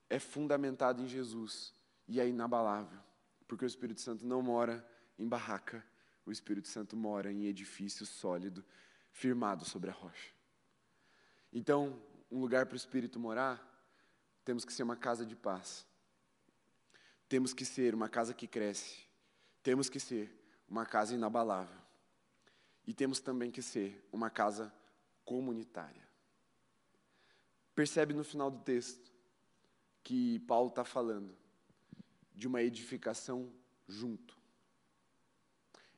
é fundamentado em Jesus e é inabalável. Porque o Espírito Santo não mora em barraca, o Espírito Santo mora em edifício sólido, firmado sobre a rocha. Então, um lugar para o Espírito morar temos que ser uma casa de paz. Temos que ser uma casa que cresce. Temos que ser uma casa inabalável. E temos também que ser uma casa comunitária. Percebe no final do texto que Paulo está falando de uma edificação junto.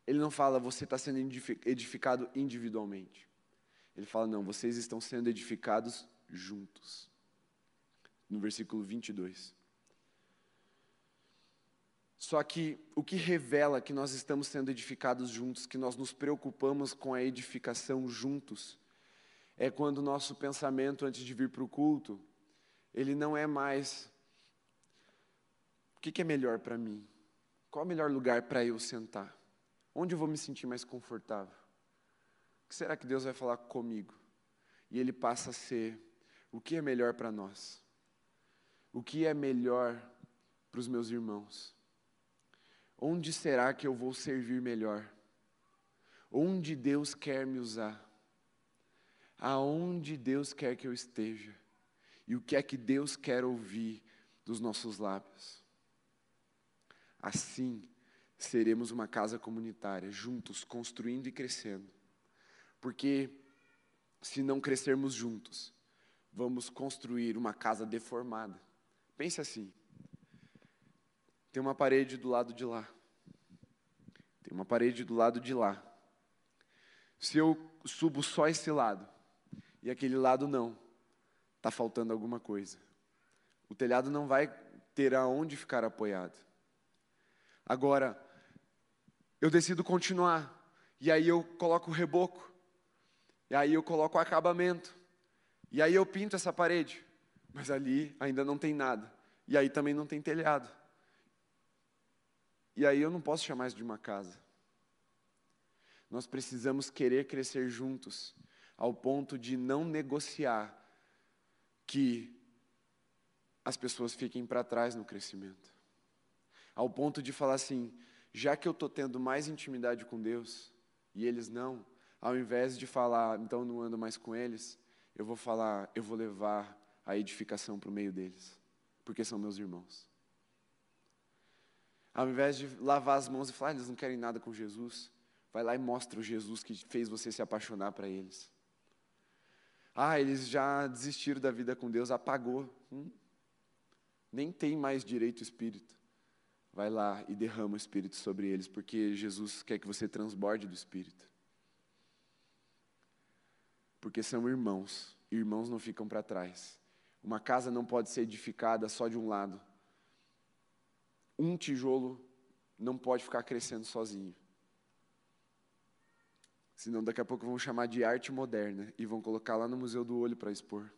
Ele não fala, você está sendo edificado individualmente. Ele fala, não, vocês estão sendo edificados juntos no versículo 22. Só que o que revela que nós estamos sendo edificados juntos, que nós nos preocupamos com a edificação juntos, é quando o nosso pensamento antes de vir para o culto, ele não é mais o que, é melhor para mim? Qual é o melhor lugar para eu sentar? Onde eu vou me sentir mais confortável? O que será que Deus vai falar comigo? E ele passa a ser o que é melhor para nós? o que é melhor para os meus irmãos? Onde será que eu vou servir melhor? Onde Deus quer me usar? Aonde Deus quer que eu esteja? E o que é que Deus quer ouvir dos nossos lábios? Assim, seremos uma casa comunitária, juntos, construindo e crescendo. Porque se não crescermos juntos, vamos construir uma casa deformada. Pense assim: tem uma parede do lado de lá, tem uma parede do lado de lá. Se eu subo só esse lado e aquele lado não, está faltando alguma coisa. O telhado não vai ter aonde ficar apoiado. Agora, eu decido continuar, e aí eu coloco o reboco, e aí eu coloco o acabamento, e aí eu pinto essa parede mas ali ainda não tem nada. E aí também não tem telhado. E aí eu não posso chamar isso de uma casa. Nós precisamos querer crescer juntos, ao ponto de não negociar que as pessoas fiquem para trás no crescimento. Ao ponto de falar assim: já que eu estou tendo mais intimidade com Deus, e eles não, ao invés de falar, então não ando mais com eles, eu vou falar, eu vou levar a edificação para o meio deles, porque são meus irmãos. Ao invés de lavar as mãos e falar, ah, eles não querem nada com Jesus, vai lá e mostra o Jesus que fez você se apaixonar para eles. Ah, eles já desistiram da vida com Deus, apagou. Hum, nem tem mais direito Espírito. Vai lá e derrama o Espírito sobre eles, porque Jesus quer que você transborde do Espírito. Porque são irmãos, irmãos não ficam para trás. Uma casa não pode ser edificada só de um lado. Um tijolo não pode ficar crescendo sozinho. Senão daqui a pouco vão chamar de arte moderna e vão colocar lá no Museu do Olho para expor.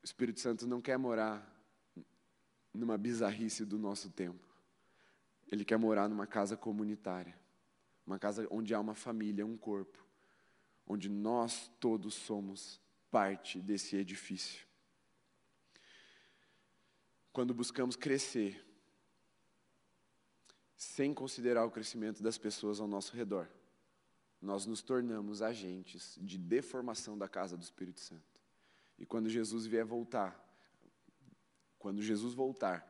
O Espírito Santo não quer morar numa bizarrice do nosso tempo. Ele quer morar numa casa comunitária, uma casa onde há uma família, um corpo, onde nós todos somos parte desse edifício. Quando buscamos crescer, sem considerar o crescimento das pessoas ao nosso redor, nós nos tornamos agentes de deformação da casa do Espírito Santo. E quando Jesus vier voltar, quando Jesus voltar,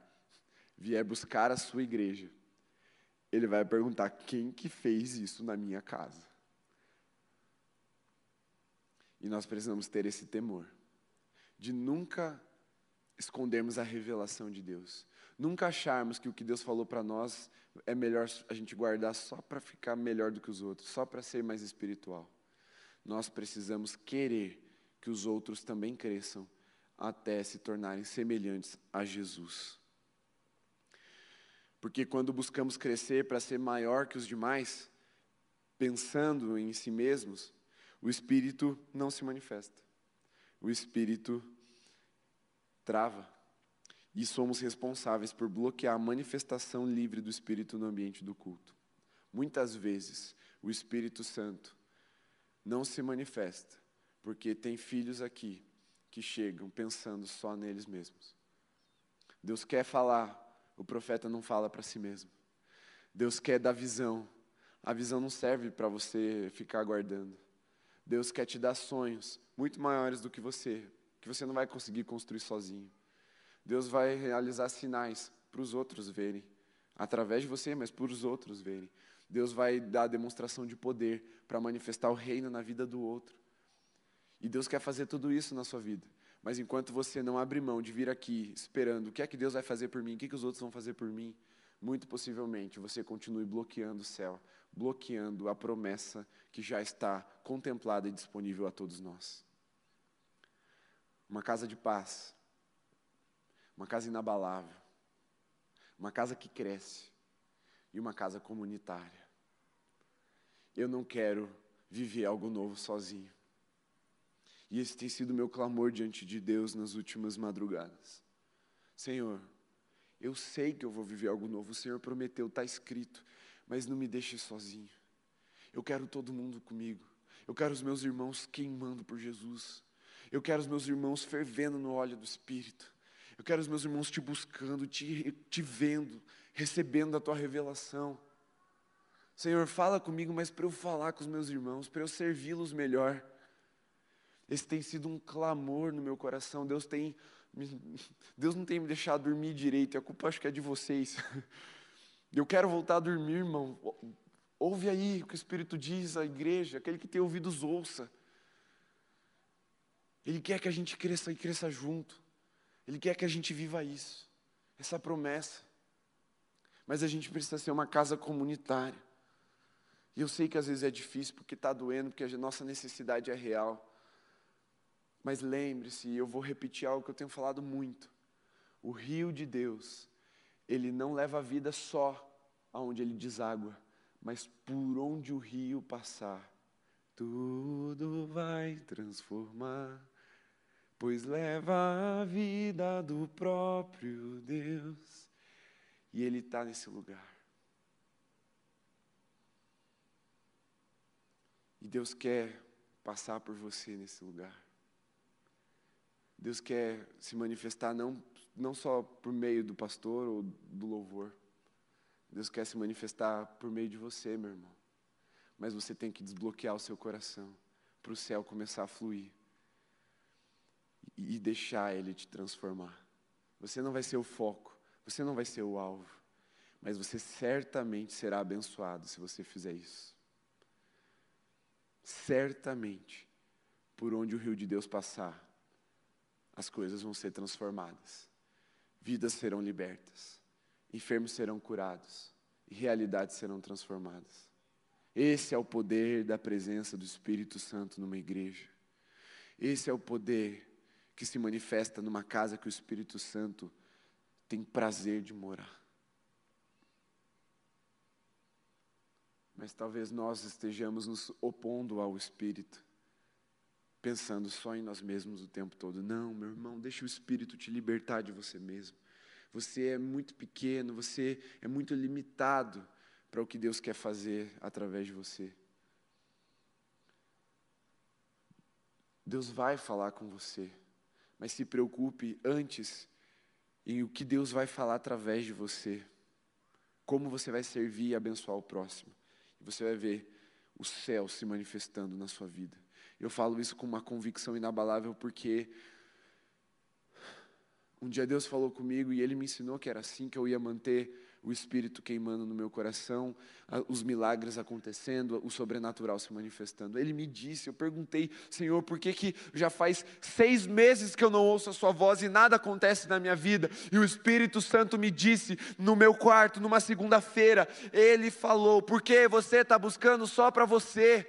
vier buscar a sua igreja, ele vai perguntar: quem que fez isso na minha casa? E nós precisamos ter esse temor de nunca escondermos a revelação de Deus. Nunca acharmos que o que Deus falou para nós é melhor a gente guardar só para ficar melhor do que os outros, só para ser mais espiritual. Nós precisamos querer que os outros também cresçam até se tornarem semelhantes a Jesus. Porque quando buscamos crescer para ser maior que os demais, pensando em si mesmos, o Espírito não se manifesta. O Espírito trava. E somos responsáveis por bloquear a manifestação livre do Espírito no ambiente do culto. Muitas vezes, o Espírito Santo não se manifesta, porque tem filhos aqui que chegam pensando só neles mesmos. Deus quer falar, o profeta não fala para si mesmo. Deus quer dar visão, a visão não serve para você ficar aguardando. Deus quer te dar sonhos muito maiores do que você, que você não vai conseguir construir sozinho. Deus vai realizar sinais para os outros verem, através de você, mas para os outros verem. Deus vai dar demonstração de poder para manifestar o reino na vida do outro. E Deus quer fazer tudo isso na sua vida. Mas enquanto você não abre mão de vir aqui esperando o que é que Deus vai fazer por mim, o que, é que os outros vão fazer por mim, muito possivelmente você continue bloqueando o céu, bloqueando a promessa que já está contemplada e disponível a todos nós. Uma casa de paz, uma casa inabalável, uma casa que cresce e uma casa comunitária. Eu não quero viver algo novo sozinho. E esse tem sido meu clamor diante de Deus nas últimas madrugadas. Senhor, eu sei que eu vou viver algo novo, o Senhor prometeu, está escrito mas não me deixe sozinho. Eu quero todo mundo comigo. Eu quero os meus irmãos queimando por Jesus. Eu quero os meus irmãos fervendo no óleo do Espírito. Eu quero os meus irmãos te buscando, te, te vendo, recebendo a tua revelação. Senhor, fala comigo, mas para eu falar com os meus irmãos, para eu servi-los melhor. Esse tem sido um clamor no meu coração. Deus tem, Deus não tem me deixado dormir direito. A culpa acho que é de vocês. Eu quero voltar a dormir, irmão. Ouve aí o que o Espírito diz à igreja, aquele que tem ouvidos, ouça. Ele quer que a gente cresça e cresça junto. Ele quer que a gente viva isso, essa promessa. Mas a gente precisa ser uma casa comunitária. E eu sei que às vezes é difícil porque está doendo, porque a nossa necessidade é real. Mas lembre-se, eu vou repetir algo que eu tenho falado muito. O rio de Deus ele não leva a vida só aonde ele deságua, mas por onde o rio passar, tudo vai transformar, pois leva a vida do próprio Deus, e ele está nesse lugar. E Deus quer passar por você nesse lugar. Deus quer se manifestar não não só por meio do pastor ou do louvor. Deus quer se manifestar por meio de você, meu irmão. Mas você tem que desbloquear o seu coração para o céu começar a fluir e deixar ele te transformar. Você não vai ser o foco, você não vai ser o alvo, mas você certamente será abençoado se você fizer isso. certamente, por onde o rio de Deus passar, as coisas vão ser transformadas, vidas serão libertas, enfermos serão curados e realidades serão transformadas. Esse é o poder da presença do Espírito Santo numa igreja. Esse é o poder que se manifesta numa casa que o Espírito Santo tem prazer de morar. Mas talvez nós estejamos nos opondo ao Espírito, pensando só em nós mesmos o tempo todo. Não, meu irmão, deixa o Espírito te libertar de você mesmo. Você é muito pequeno, você é muito limitado para o que Deus quer fazer através de você. Deus vai falar com você, mas se preocupe antes em o que Deus vai falar através de você, como você vai servir e abençoar o próximo. E você vai ver o céu se manifestando na sua vida. Eu falo isso com uma convicção inabalável porque um dia Deus falou comigo e Ele me ensinou que era assim que eu ia manter o Espírito queimando no meu coração, os milagres acontecendo, o sobrenatural se manifestando. Ele me disse, eu perguntei, Senhor, por que, que já faz seis meses que eu não ouço a Sua voz e nada acontece na minha vida? E o Espírito Santo me disse no meu quarto, numa segunda-feira, Ele falou, porque você está buscando só para você.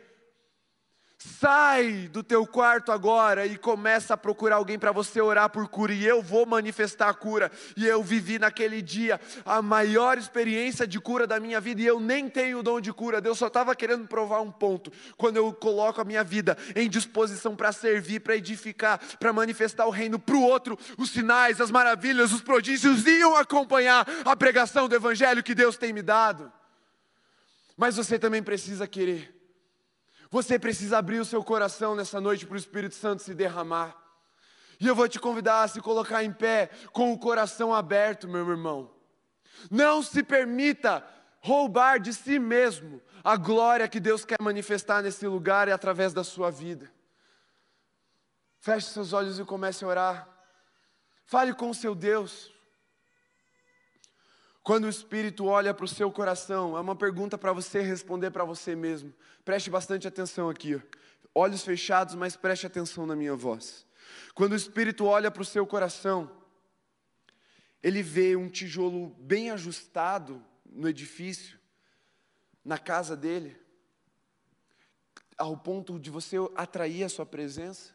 Sai do teu quarto agora e começa a procurar alguém para você orar por cura, e eu vou manifestar a cura. E eu vivi naquele dia a maior experiência de cura da minha vida, e eu nem tenho o dom de cura, Deus só estava querendo provar um ponto. Quando eu coloco a minha vida em disposição para servir, para edificar, para manifestar o reino para o outro, os sinais, as maravilhas, os prodígios iam acompanhar a pregação do Evangelho que Deus tem me dado. Mas você também precisa querer. Você precisa abrir o seu coração nessa noite para o Espírito Santo se derramar. E eu vou te convidar a se colocar em pé com o coração aberto, meu irmão. Não se permita roubar de si mesmo a glória que Deus quer manifestar nesse lugar e através da sua vida. Feche seus olhos e comece a orar. Fale com o seu Deus. Quando o Espírito olha para o seu coração, é uma pergunta para você responder para você mesmo. Preste bastante atenção aqui. Olhos fechados, mas preste atenção na minha voz. Quando o Espírito olha para o seu coração, ele vê um tijolo bem ajustado no edifício, na casa dele, ao ponto de você atrair a sua presença?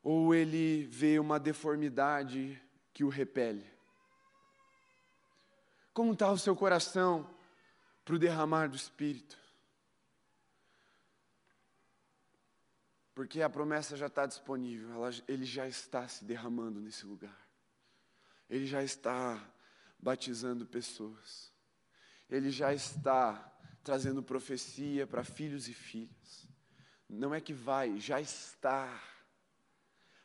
Ou ele vê uma deformidade que o repele? Como está o seu coração para o derramar do Espírito? Porque a promessa já está disponível, ela, ele já está se derramando nesse lugar. Ele já está batizando pessoas. Ele já está trazendo profecia para filhos e filhas. Não é que vai, já está.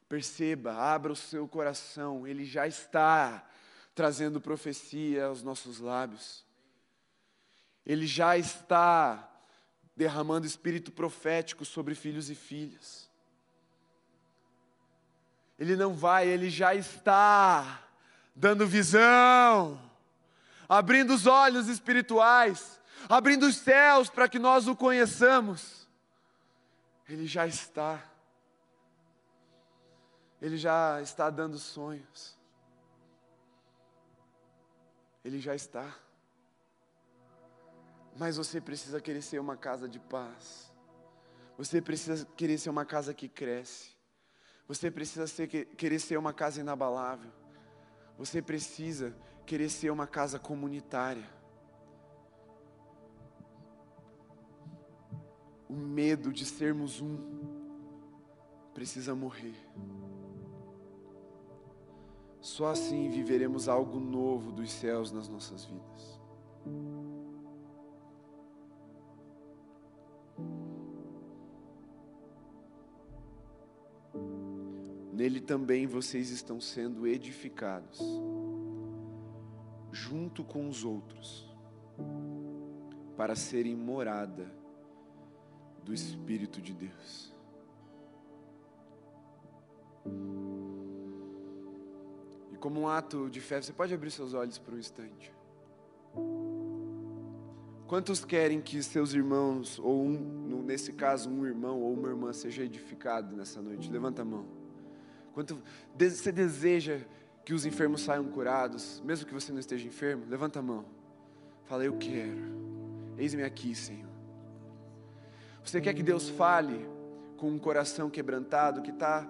Perceba, abra o seu coração, ele já está trazendo profecia aos nossos lábios. Ele já está derramando espírito profético sobre filhos e filhas. Ele não vai, ele já está dando visão, abrindo os olhos espirituais, abrindo os céus para que nós o conheçamos. Ele já está. Ele já está dando sonhos. Ele já está. Mas você precisa querer ser uma casa de paz. Você precisa querer ser uma casa que cresce. Você precisa ser, querer ser uma casa inabalável. Você precisa querer ser uma casa comunitária. O medo de sermos um precisa morrer. Só assim viveremos algo novo dos céus nas nossas vidas. Nele também vocês estão sendo edificados, junto com os outros, para serem morada do Espírito de Deus. Como um ato de fé, você pode abrir seus olhos por um instante. Quantos querem que seus irmãos, ou um, nesse caso, um irmão ou uma irmã, seja edificado nessa noite? Levanta a mão. Quanto você deseja que os enfermos saiam curados, mesmo que você não esteja enfermo? Levanta a mão. Fala, eu quero. Eis-me aqui, Senhor. Você quer que Deus fale com um coração quebrantado, que está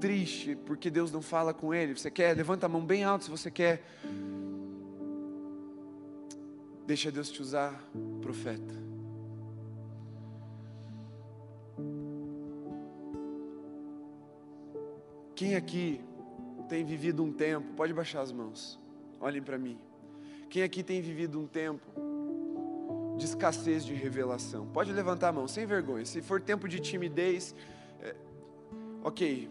triste porque Deus não fala com ele? Você quer? Levanta a mão bem alto se você quer. Deixa Deus te usar, profeta. Quem aqui tem vivido um tempo, pode baixar as mãos, olhem para mim. Quem aqui tem vivido um tempo de escassez de revelação? Pode levantar a mão, sem vergonha. Se for tempo de timidez, é, ok.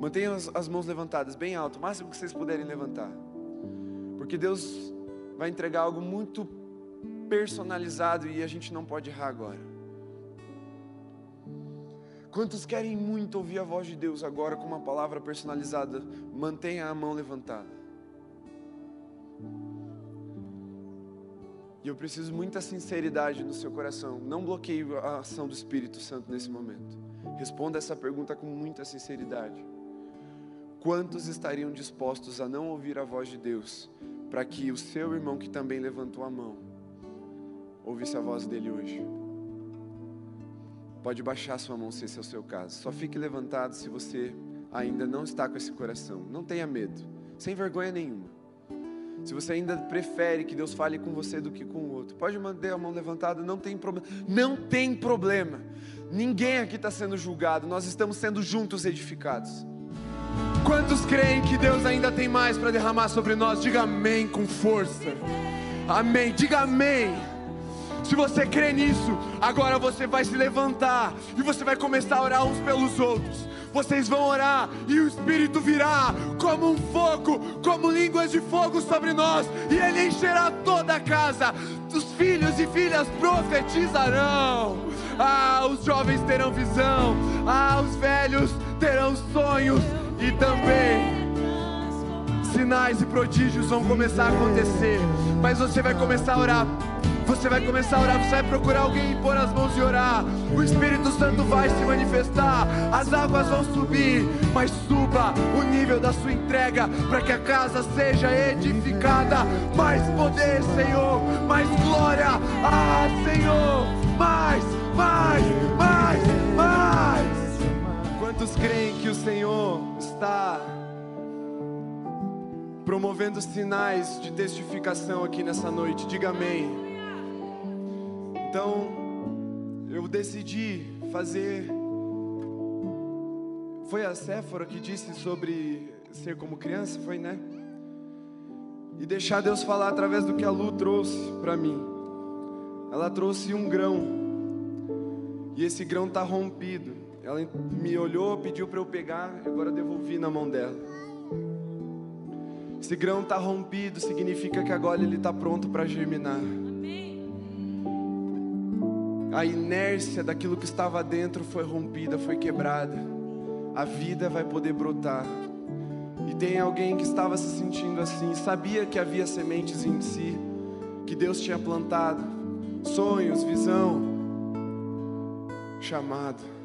Mantenham as, as mãos levantadas bem alto, o máximo que vocês puderem levantar. Porque Deus vai entregar algo muito personalizado e a gente não pode errar agora. Quantos querem muito ouvir a voz de Deus agora com uma palavra personalizada? Mantenha a mão levantada. E eu preciso muita sinceridade no seu coração. Não bloqueie a ação do Espírito Santo nesse momento. Responda essa pergunta com muita sinceridade. Quantos estariam dispostos a não ouvir a voz de Deus para que o seu irmão que também levantou a mão ouvisse a voz dele hoje. Pode baixar sua mão se esse é o seu caso. Só fique levantado se você ainda não está com esse coração. Não tenha medo, sem vergonha nenhuma. Se você ainda prefere que Deus fale com você do que com o outro, pode manter a mão levantada, não tem problema. Não tem problema. Ninguém aqui está sendo julgado, nós estamos sendo juntos edificados. Quantos creem que Deus ainda tem mais para derramar sobre nós? Diga amém com força. Amém. Diga amém. Se você crê nisso, agora você vai se levantar e você vai começar a orar uns pelos outros. Vocês vão orar e o Espírito virá como um fogo, como línguas de fogo sobre nós, e ele encherá toda a casa. Os filhos e filhas profetizarão. Ah, os jovens terão visão. Ah, os velhos terão sonhos e também sinais e prodígios vão começar a acontecer. Mas você vai começar a orar. Você vai começar a orar, você vai procurar alguém e pôr as mãos e orar. O Espírito Santo vai se manifestar, as águas vão subir, mas suba o nível da sua entrega para que a casa seja edificada. Mais poder, Senhor, mais glória. Ah, Senhor, mais, mais, mais, mais. Quantos creem que o Senhor está promovendo sinais de testificação aqui nessa noite? Diga amém. Então, eu decidi fazer. Foi a Séfora que disse sobre ser como criança, foi, né? E deixar Deus falar através do que a Lu trouxe para mim. Ela trouxe um grão. E esse grão está rompido. Ela me olhou, pediu para eu pegar, agora eu devolvi na mão dela. Esse grão está rompido, significa que agora ele está pronto para germinar. A inércia daquilo que estava dentro foi rompida, foi quebrada. A vida vai poder brotar. E tem alguém que estava se sentindo assim, sabia que havia sementes em si, que Deus tinha plantado, sonhos, visão, chamado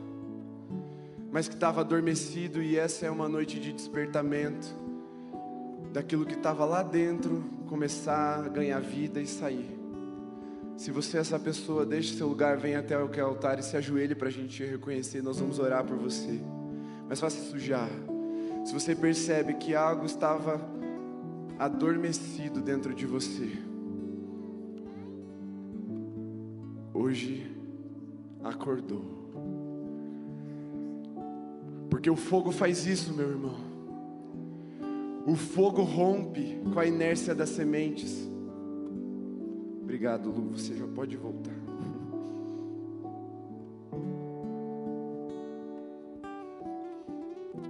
mas que estava adormecido, e essa é uma noite de despertamento daquilo que estava lá dentro começar a ganhar vida e sair. Se você é essa pessoa, deixe seu lugar, venha até o altar e se ajoelhe para a gente reconhecer. Nós vamos orar por você. Mas faça sujar. Se você percebe que algo estava adormecido dentro de você, hoje acordou. Porque o fogo faz isso, meu irmão. O fogo rompe com a inércia das sementes. Obrigado, Lu. Você já pode voltar.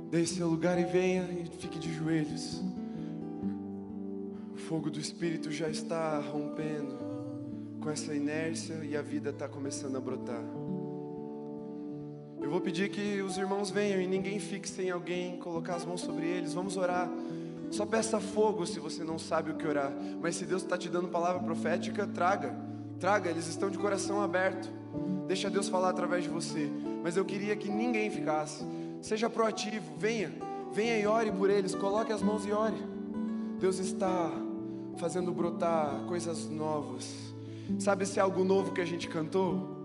Deixe seu lugar e venha e fique de joelhos. O fogo do Espírito já está rompendo com essa inércia e a vida está começando a brotar. Eu vou pedir que os irmãos venham e ninguém fique sem alguém colocar as mãos sobre eles. Vamos orar. Só peça fogo se você não sabe o que orar. Mas se Deus está te dando palavra profética, traga. Traga, eles estão de coração aberto. Deixa Deus falar através de você. Mas eu queria que ninguém ficasse. Seja proativo, venha, venha e ore por eles. Coloque as mãos e ore. Deus está fazendo brotar coisas novas. Sabe se é algo novo que a gente cantou?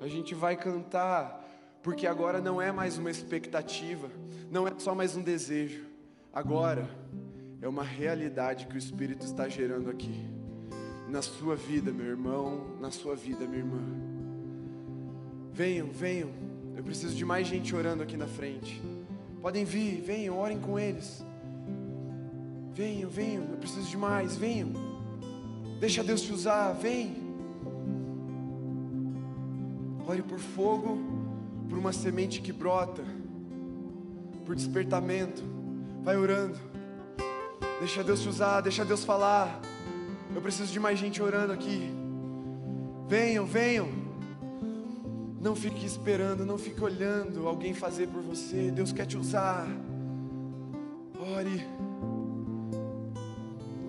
A gente vai cantar porque agora não é mais uma expectativa, não é só mais um desejo. Agora é uma realidade que o Espírito está gerando aqui. Na sua vida, meu irmão, na sua vida, minha irmã. Venham, venham. Eu preciso de mais gente orando aqui na frente. Podem vir, venham, orem com eles. Venham, venham, eu preciso de mais, venham. Deixa Deus te usar, vem. Ore por fogo, por uma semente que brota, por despertamento. Vai orando. Deixa Deus te usar, deixa Deus falar. Eu preciso de mais gente orando aqui. Venham, venham. Não fique esperando, não fique olhando alguém fazer por você. Deus quer te usar. Ore.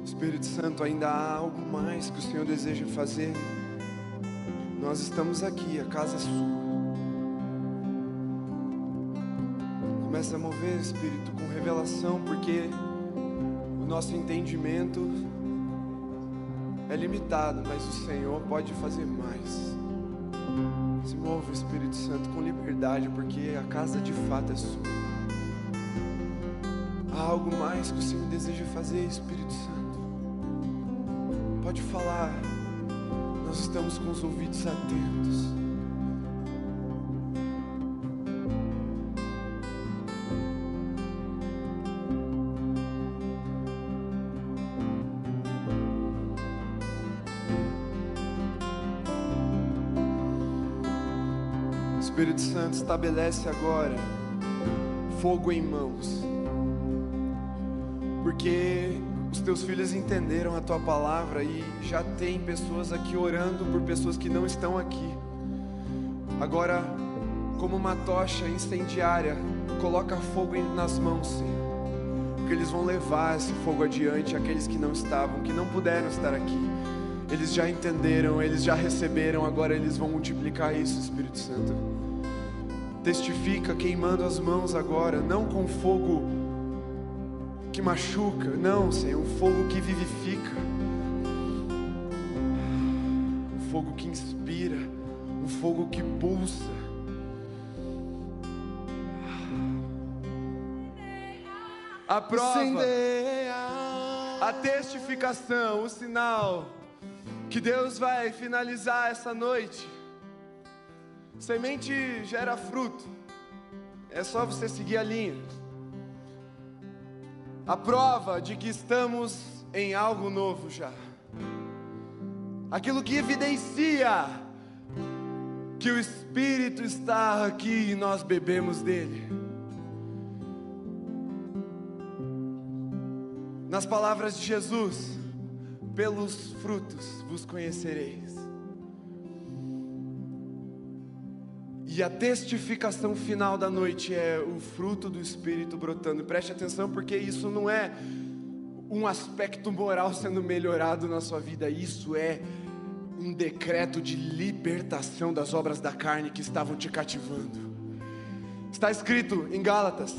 Espírito Santo, ainda há algo mais que o Senhor deseja fazer. Nós estamos aqui, a casa é sua. Começa a mover, Espírito, com revelação, porque o nosso entendimento é limitado, mas o Senhor pode fazer mais. Se move, Espírito Santo, com liberdade, porque a casa de fato é sua. Há algo mais que o Senhor deseja fazer, Espírito Santo. Pode falar, nós estamos com os ouvidos atentos. Santo estabelece agora fogo em mãos, porque os teus filhos entenderam a tua palavra e já tem pessoas aqui orando por pessoas que não estão aqui. Agora, como uma tocha incendiária, coloca fogo nas mãos, Senhor. Porque eles vão levar esse fogo adiante àqueles que não estavam, que não puderam estar aqui. Eles já entenderam, eles já receberam, agora eles vão multiplicar isso, Espírito Santo. Testifica queimando as mãos agora, não com fogo que machuca, não, Senhor, um fogo que vivifica, um fogo que inspira, um fogo que pulsa. A prova, a testificação, o sinal que Deus vai finalizar essa noite. Semente gera fruto, é só você seguir a linha a prova de que estamos em algo novo já. Aquilo que evidencia que o Espírito está aqui e nós bebemos dele. Nas palavras de Jesus, pelos frutos vos conhecereis. E a testificação final da noite é o fruto do Espírito brotando. Preste atenção, porque isso não é um aspecto moral sendo melhorado na sua vida, isso é um decreto de libertação das obras da carne que estavam te cativando. Está escrito em Gálatas: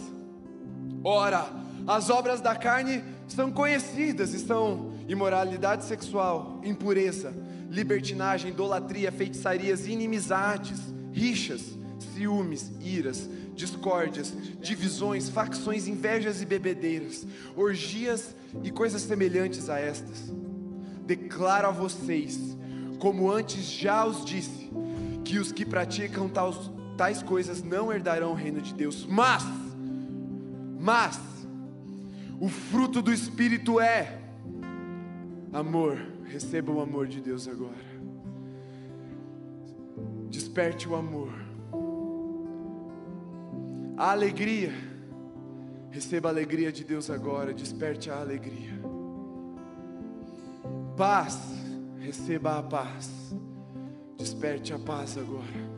Ora, as obras da carne são conhecidas, estão imoralidade sexual, impureza, libertinagem, idolatria, feitiçarias, inimizades rixas, ciúmes, iras, discórdias, divisões, facções, invejas e bebedeiras, orgias e coisas semelhantes a estas. Declaro a vocês, como antes já os disse, que os que praticam tais, tais coisas não herdarão o reino de Deus. Mas, mas, o fruto do Espírito é amor. Receba o amor de Deus agora. Desperte o amor. A alegria. Receba a alegria de Deus agora. Desperte a alegria. Paz. Receba a paz. Desperte a paz agora.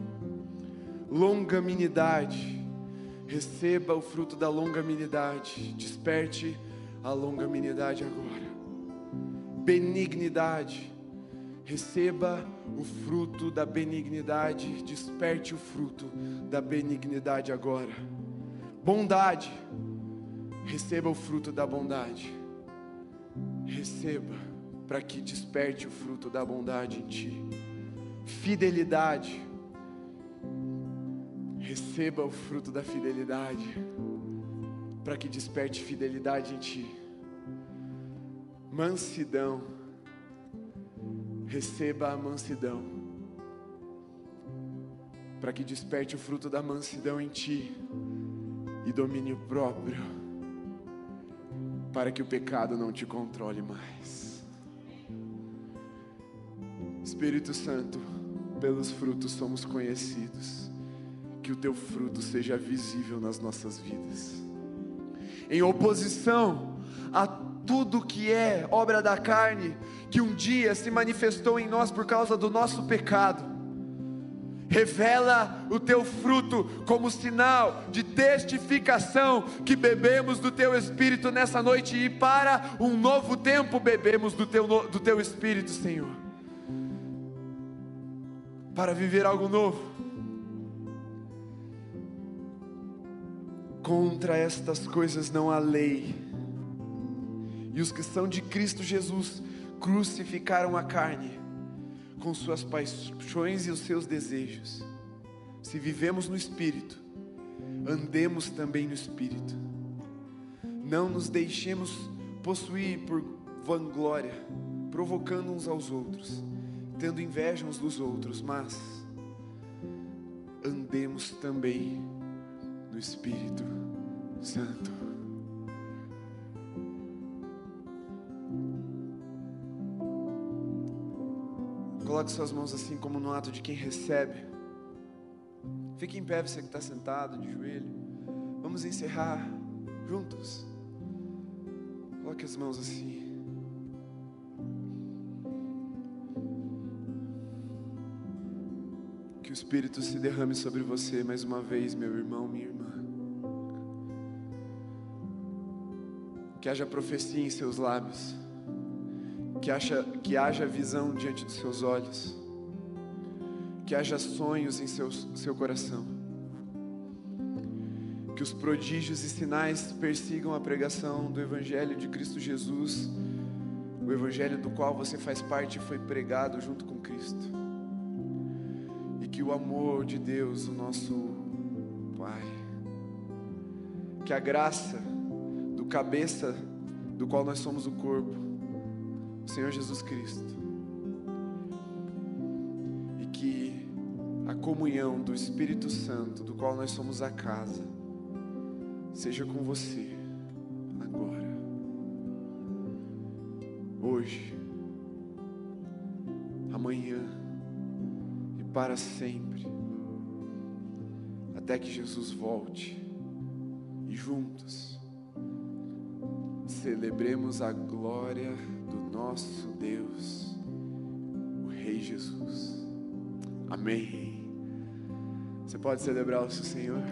Longanimidade. Receba o fruto da longanimidade. Desperte a longanimidade agora. Benignidade Receba o fruto da benignidade, desperte o fruto da benignidade agora. Bondade, receba o fruto da bondade. Receba para que desperte o fruto da bondade em ti. Fidelidade, receba o fruto da fidelidade, para que desperte fidelidade em ti. Mansidão, receba a mansidão, para que desperte o fruto da mansidão em ti e domínio próprio, para que o pecado não te controle mais. Espírito Santo, pelos frutos somos conhecidos, que o teu fruto seja visível nas nossas vidas, em oposição tudo que é obra da carne, que um dia se manifestou em nós por causa do nosso pecado. Revela o teu fruto como sinal de testificação que bebemos do teu Espírito nessa noite e para um novo tempo bebemos do teu, do teu Espírito, Senhor. Para viver algo novo. Contra estas coisas não há lei. E os que são de Cristo Jesus crucificaram a carne com suas paixões e os seus desejos. Se vivemos no Espírito, andemos também no Espírito. Não nos deixemos possuir por vanglória, provocando uns aos outros, tendo inveja uns dos outros, mas andemos também no Espírito Santo. Coloque suas mãos assim, como no ato de quem recebe. Fique em pé, você que está sentado de joelho. Vamos encerrar juntos. Coloque as mãos assim. Que o Espírito se derrame sobre você mais uma vez, meu irmão, minha irmã. Que haja profecia em seus lábios que, haja, que haja visão diante dos seus olhos, que haja sonhos em seu, seu coração, que os prodígios e sinais persigam a pregação do Evangelho de Cristo Jesus, o Evangelho do qual você faz parte e foi pregado junto com Cristo, e que o amor de Deus, o nosso Pai, que a graça do cabeça do qual nós somos o corpo, o Senhor Jesus Cristo. E que a comunhão do Espírito Santo, do qual nós somos a casa, seja com você agora, hoje, amanhã e para sempre, até que Jesus volte e juntos celebremos a glória nosso Deus, o Rei Jesus. Amém. Você pode celebrar o seu Senhor?